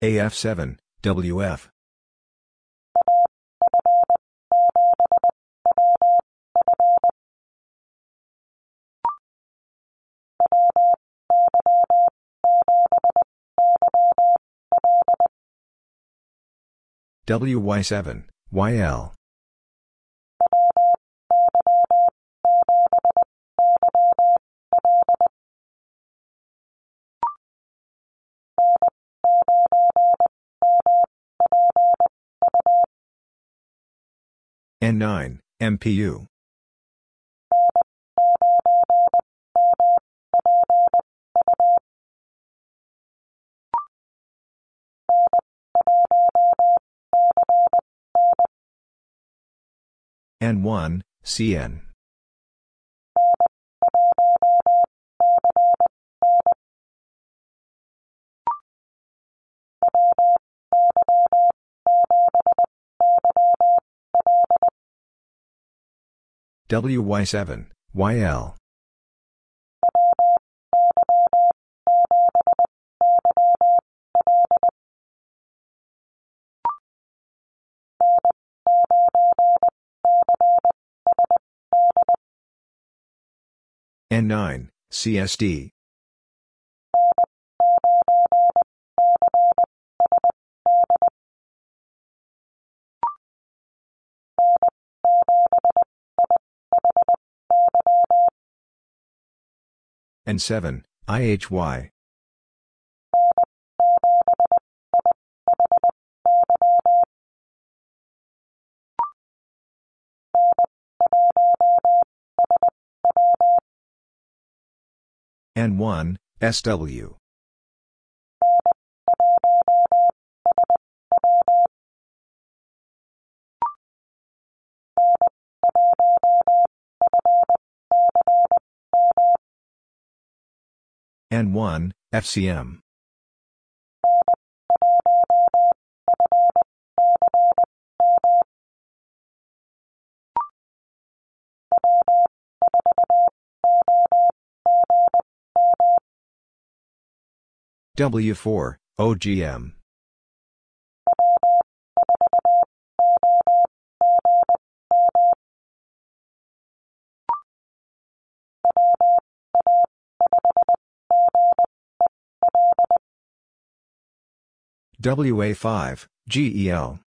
AF7, WF. WY7, YL. N9, MPU. N1, CN. WY7, YL. N9, CSD. N7, IHY. N1, SW. N1, FCM. W4, OGM. WA5, GEL.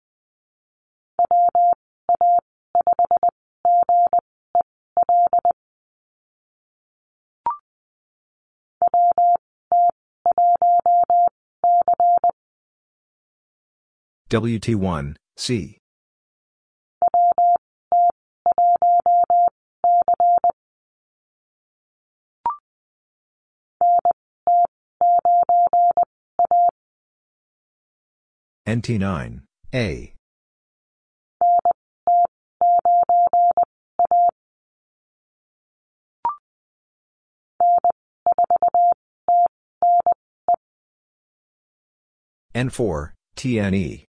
WT1, C. NT9, A. N4, TNE.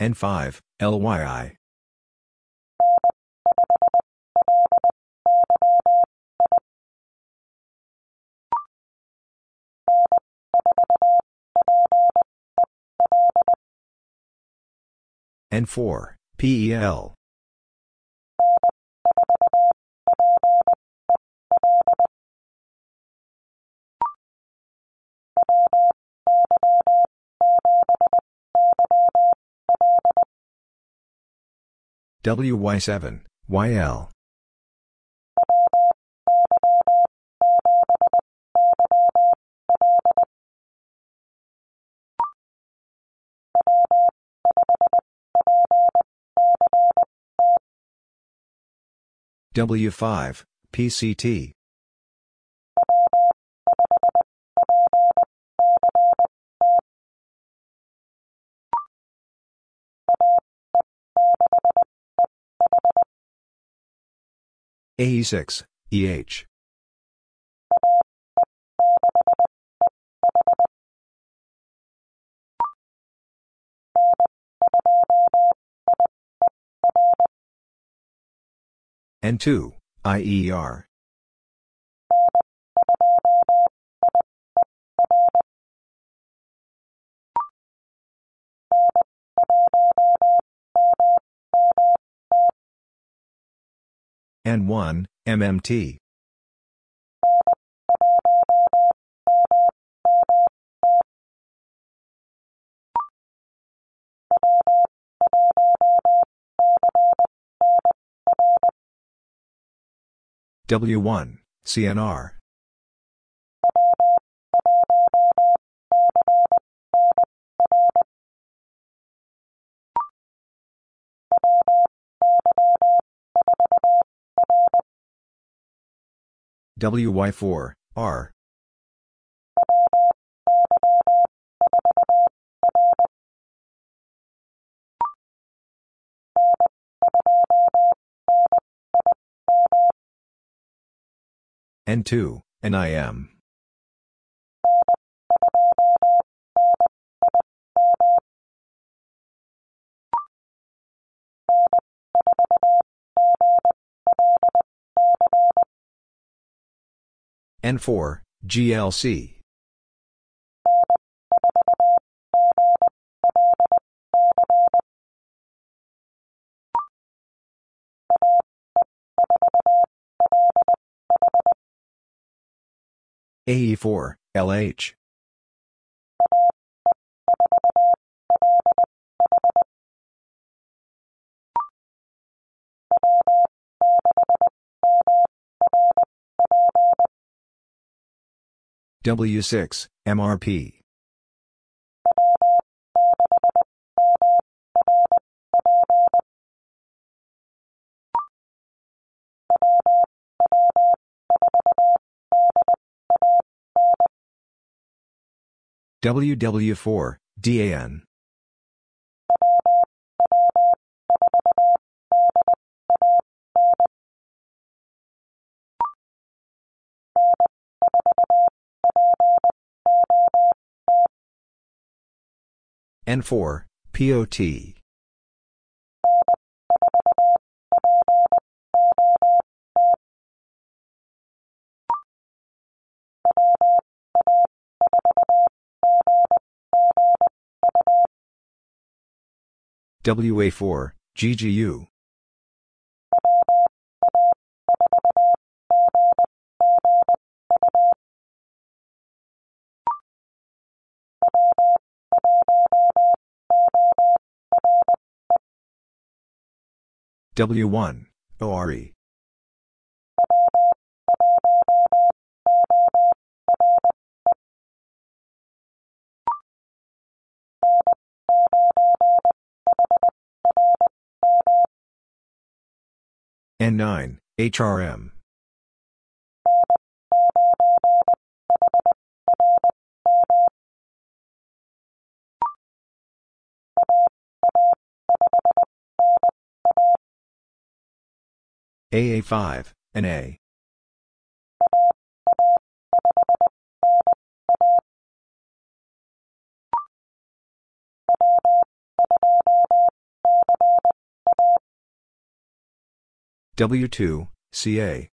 N5, LYI. N4, PEL. WY7, YL. W5, PCT. AE6, EH. N2, IER. N1, MMT. W1, CNR. WY4, R. N2, NIM. N4, GLC. AE4, LH. W6, MRP. WW4, DAN. N4, POT. WA4, GGU. W1, ORE. N9, HRM. AA5, NA. W2, CA.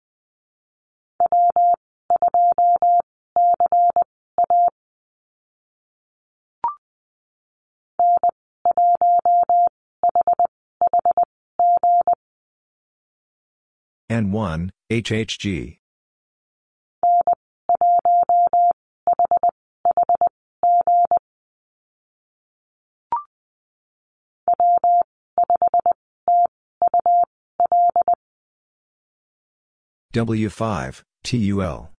N1, HHG. W5, TUL.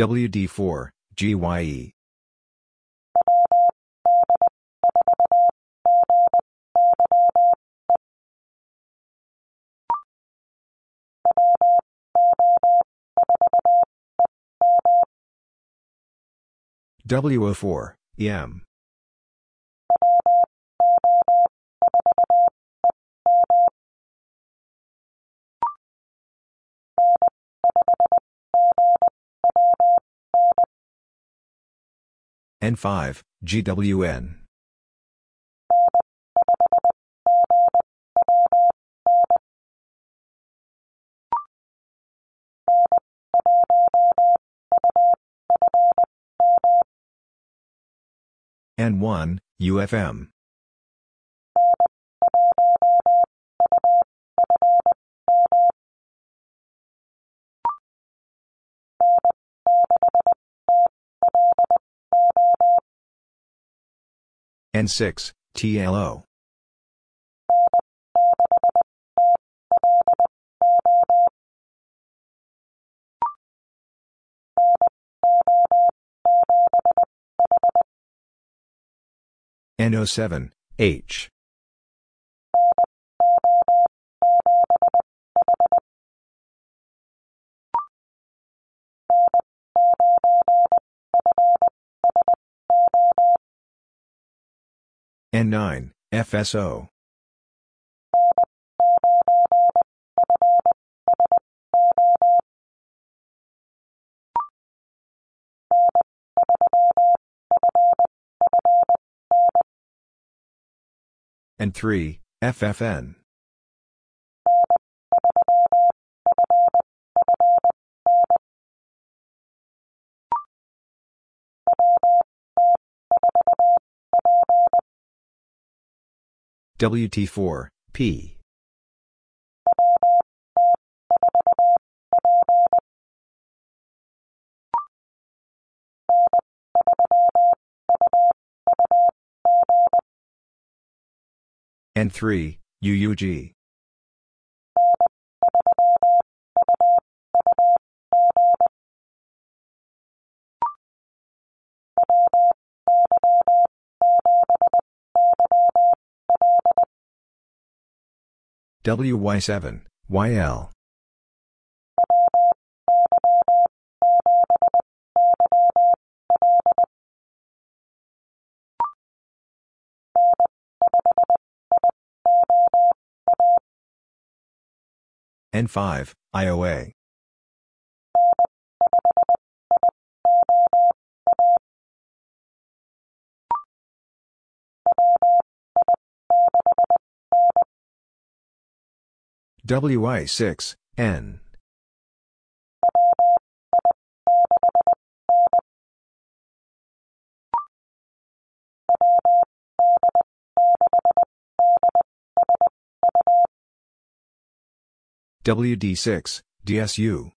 WD4, GYE. W04, EM. N5, GWN. N1, UFM. N6, TLO. N07, H. N9, FSO. N3, FFN. WT4, P. N3, UUG. WY7, YL. N5, IOA. WI6, N. WD6, DSU.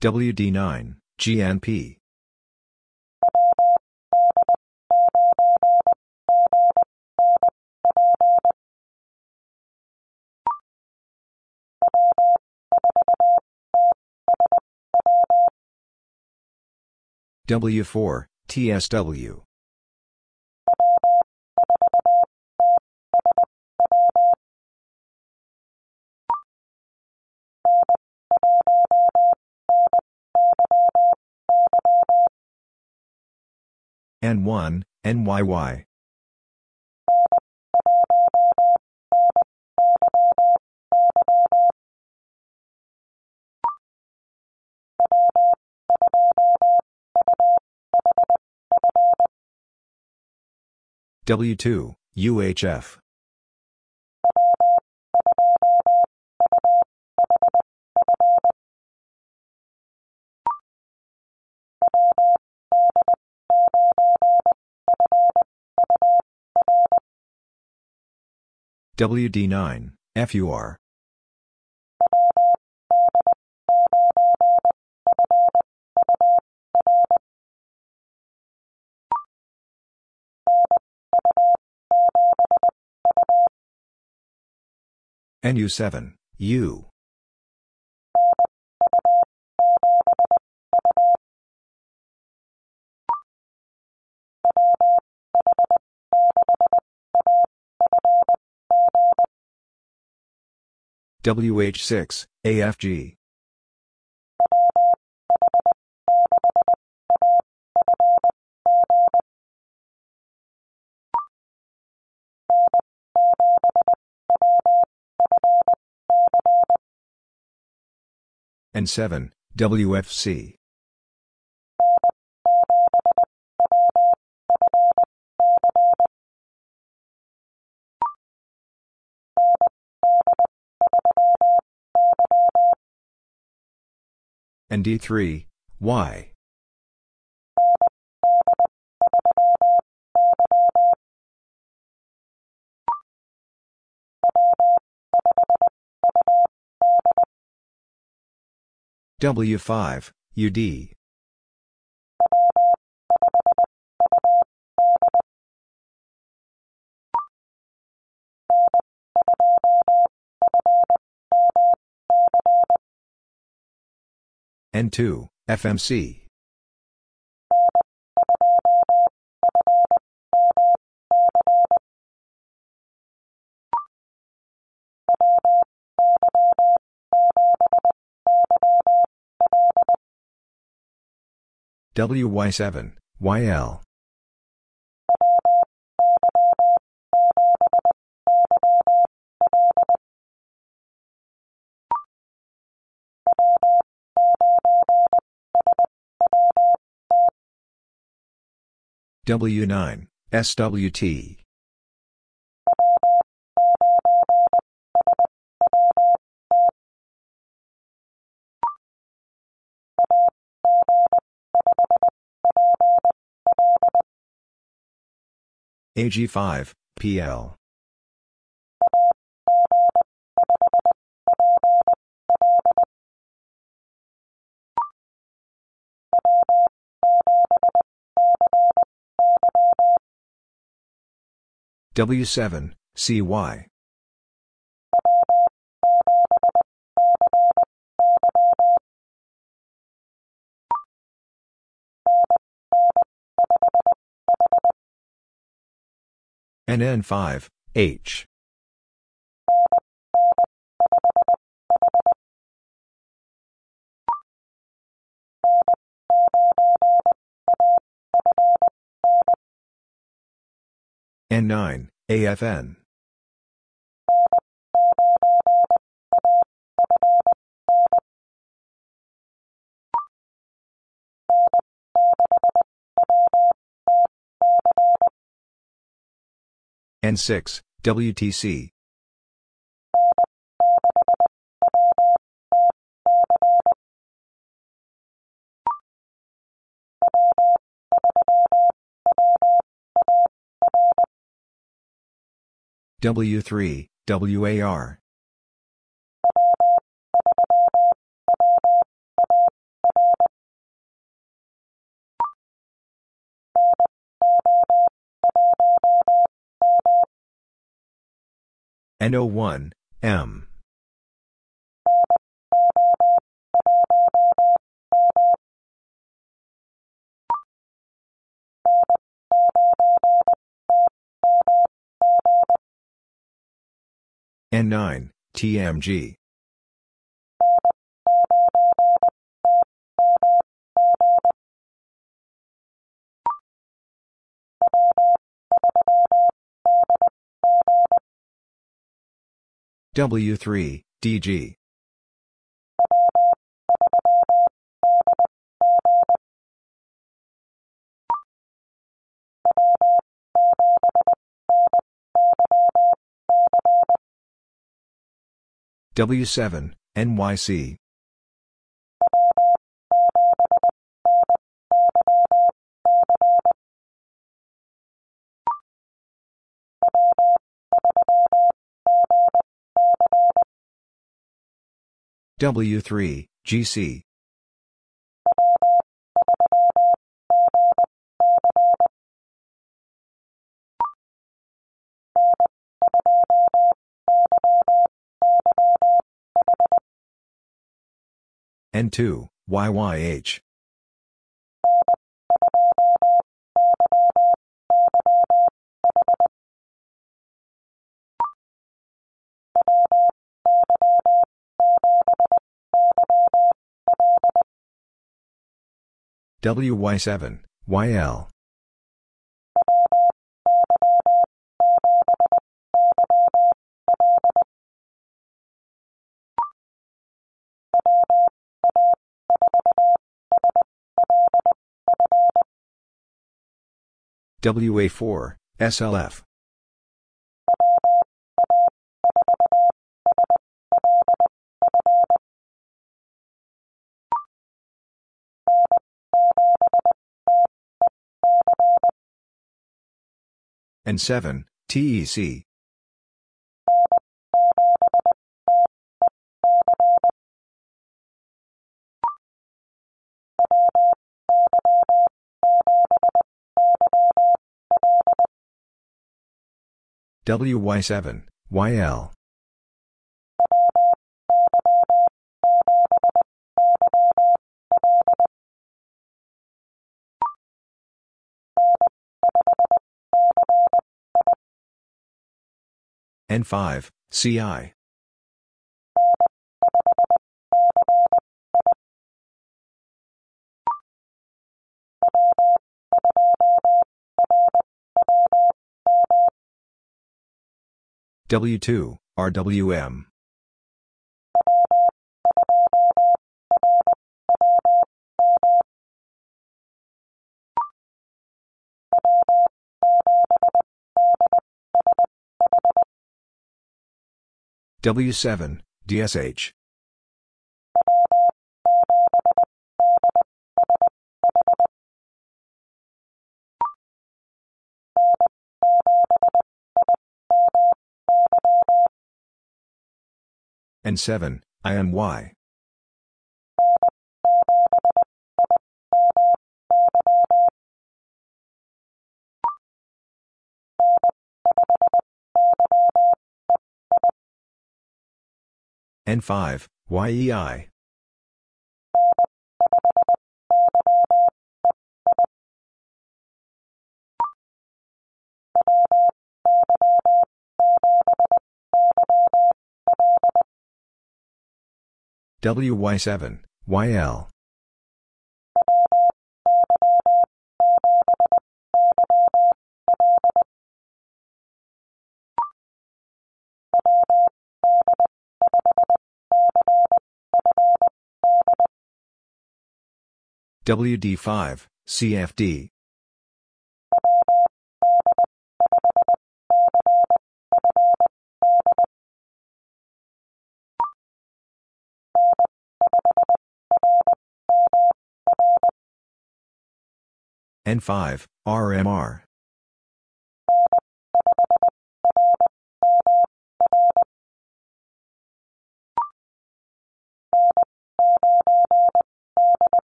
WD9, GNP. W4, TSW. N1, NYY. W2, UHF. WD9, FUR. NU7, U. WH6, AFG. N7, WFC. And D3, Y. W5, UD. N2, FMC. WY7, YL. W9, SWT. AG5, PL. W7, CY. NN5, H. N9, AFN. N6, WTC. W3, WAR. NO1, M. N9, TMG. W3, DG. W7, NYC. W3, GC. N2, YYH. WY7, YL. WA4, SLF. N7, TEC. WY7, YL. N5, CI. W2, RWM. W7, DSH. N7, IMY. N5, YEI. WY7, YL. WD5, CFD. N5, RMR.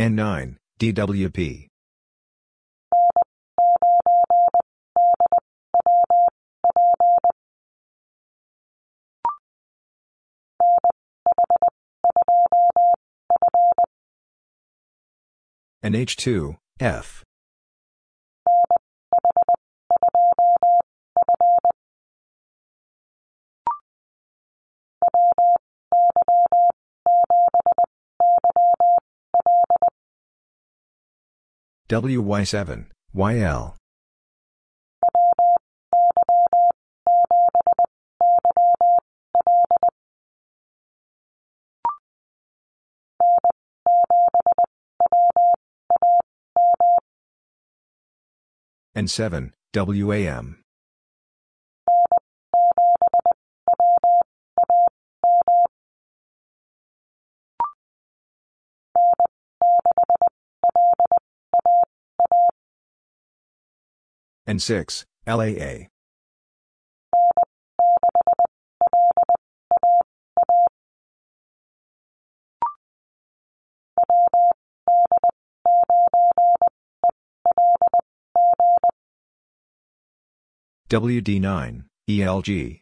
N9, DWP. And H2, F. WY7, YL. And 7, WAM. N6, LAA. WD9, ELG.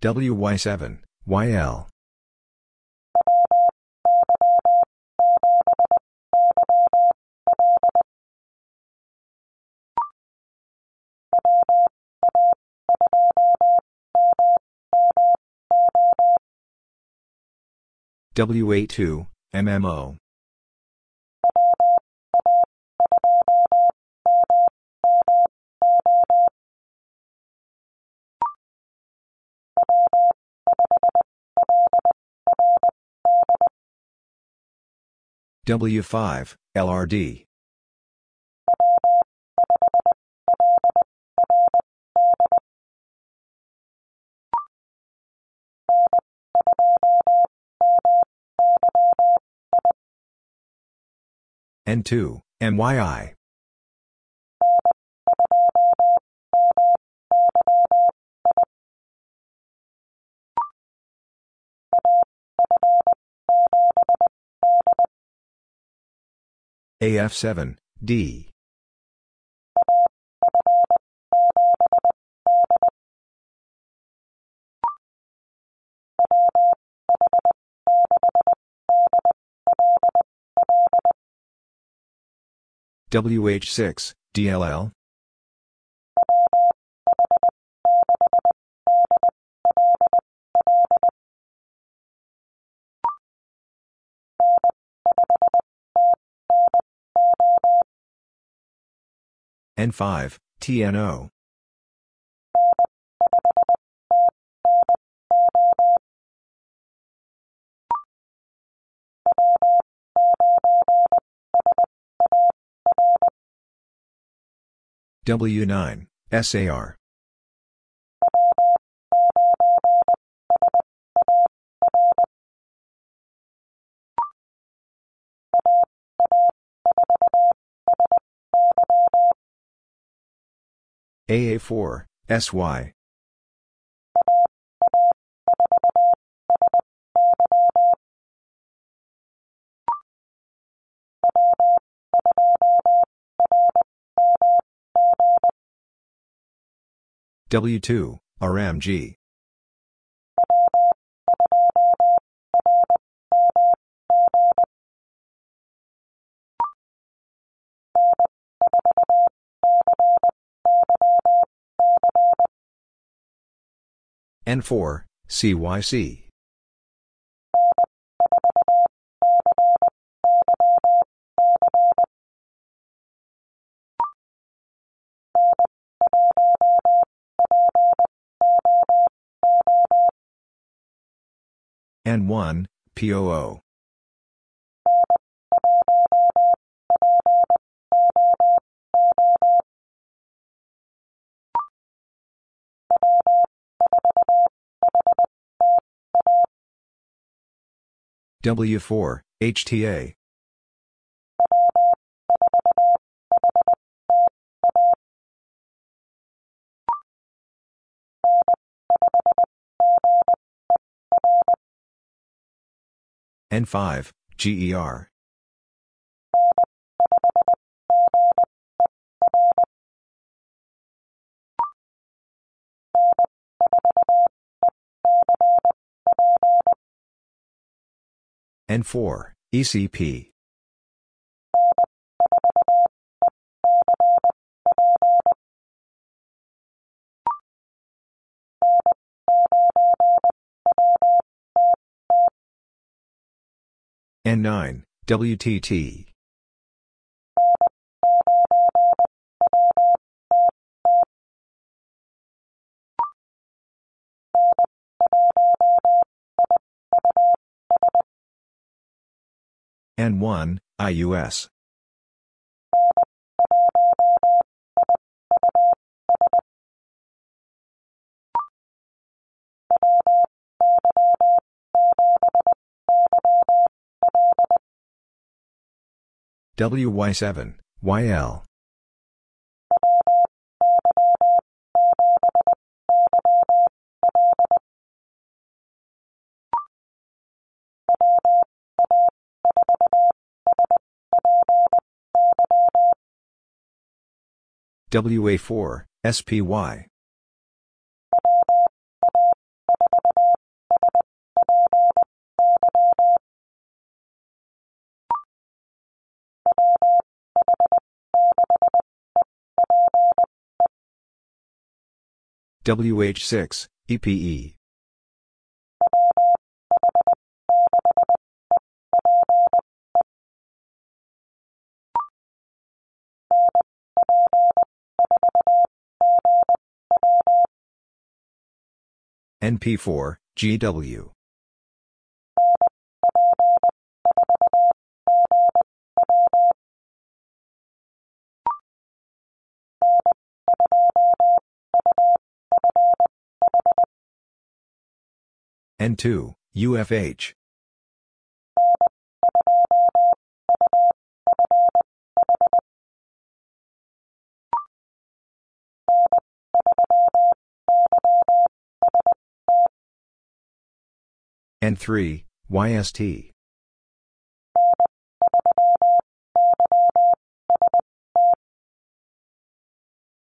WY7, YL. WA2, MMO. W5, LRD. N2, MYI. AF7, D. WH6, DLL. N5, TNO. W9, SAR. AA4, SY. W2, RMG. N4, CYC. N1, POO. W4, HTA. N5, GER. N4, ECP. N9, WTT. N1, IUS. WY7, YL. WA4, SPY. WH6, EPE. NP4, GW. N2, UFH. N3, YST.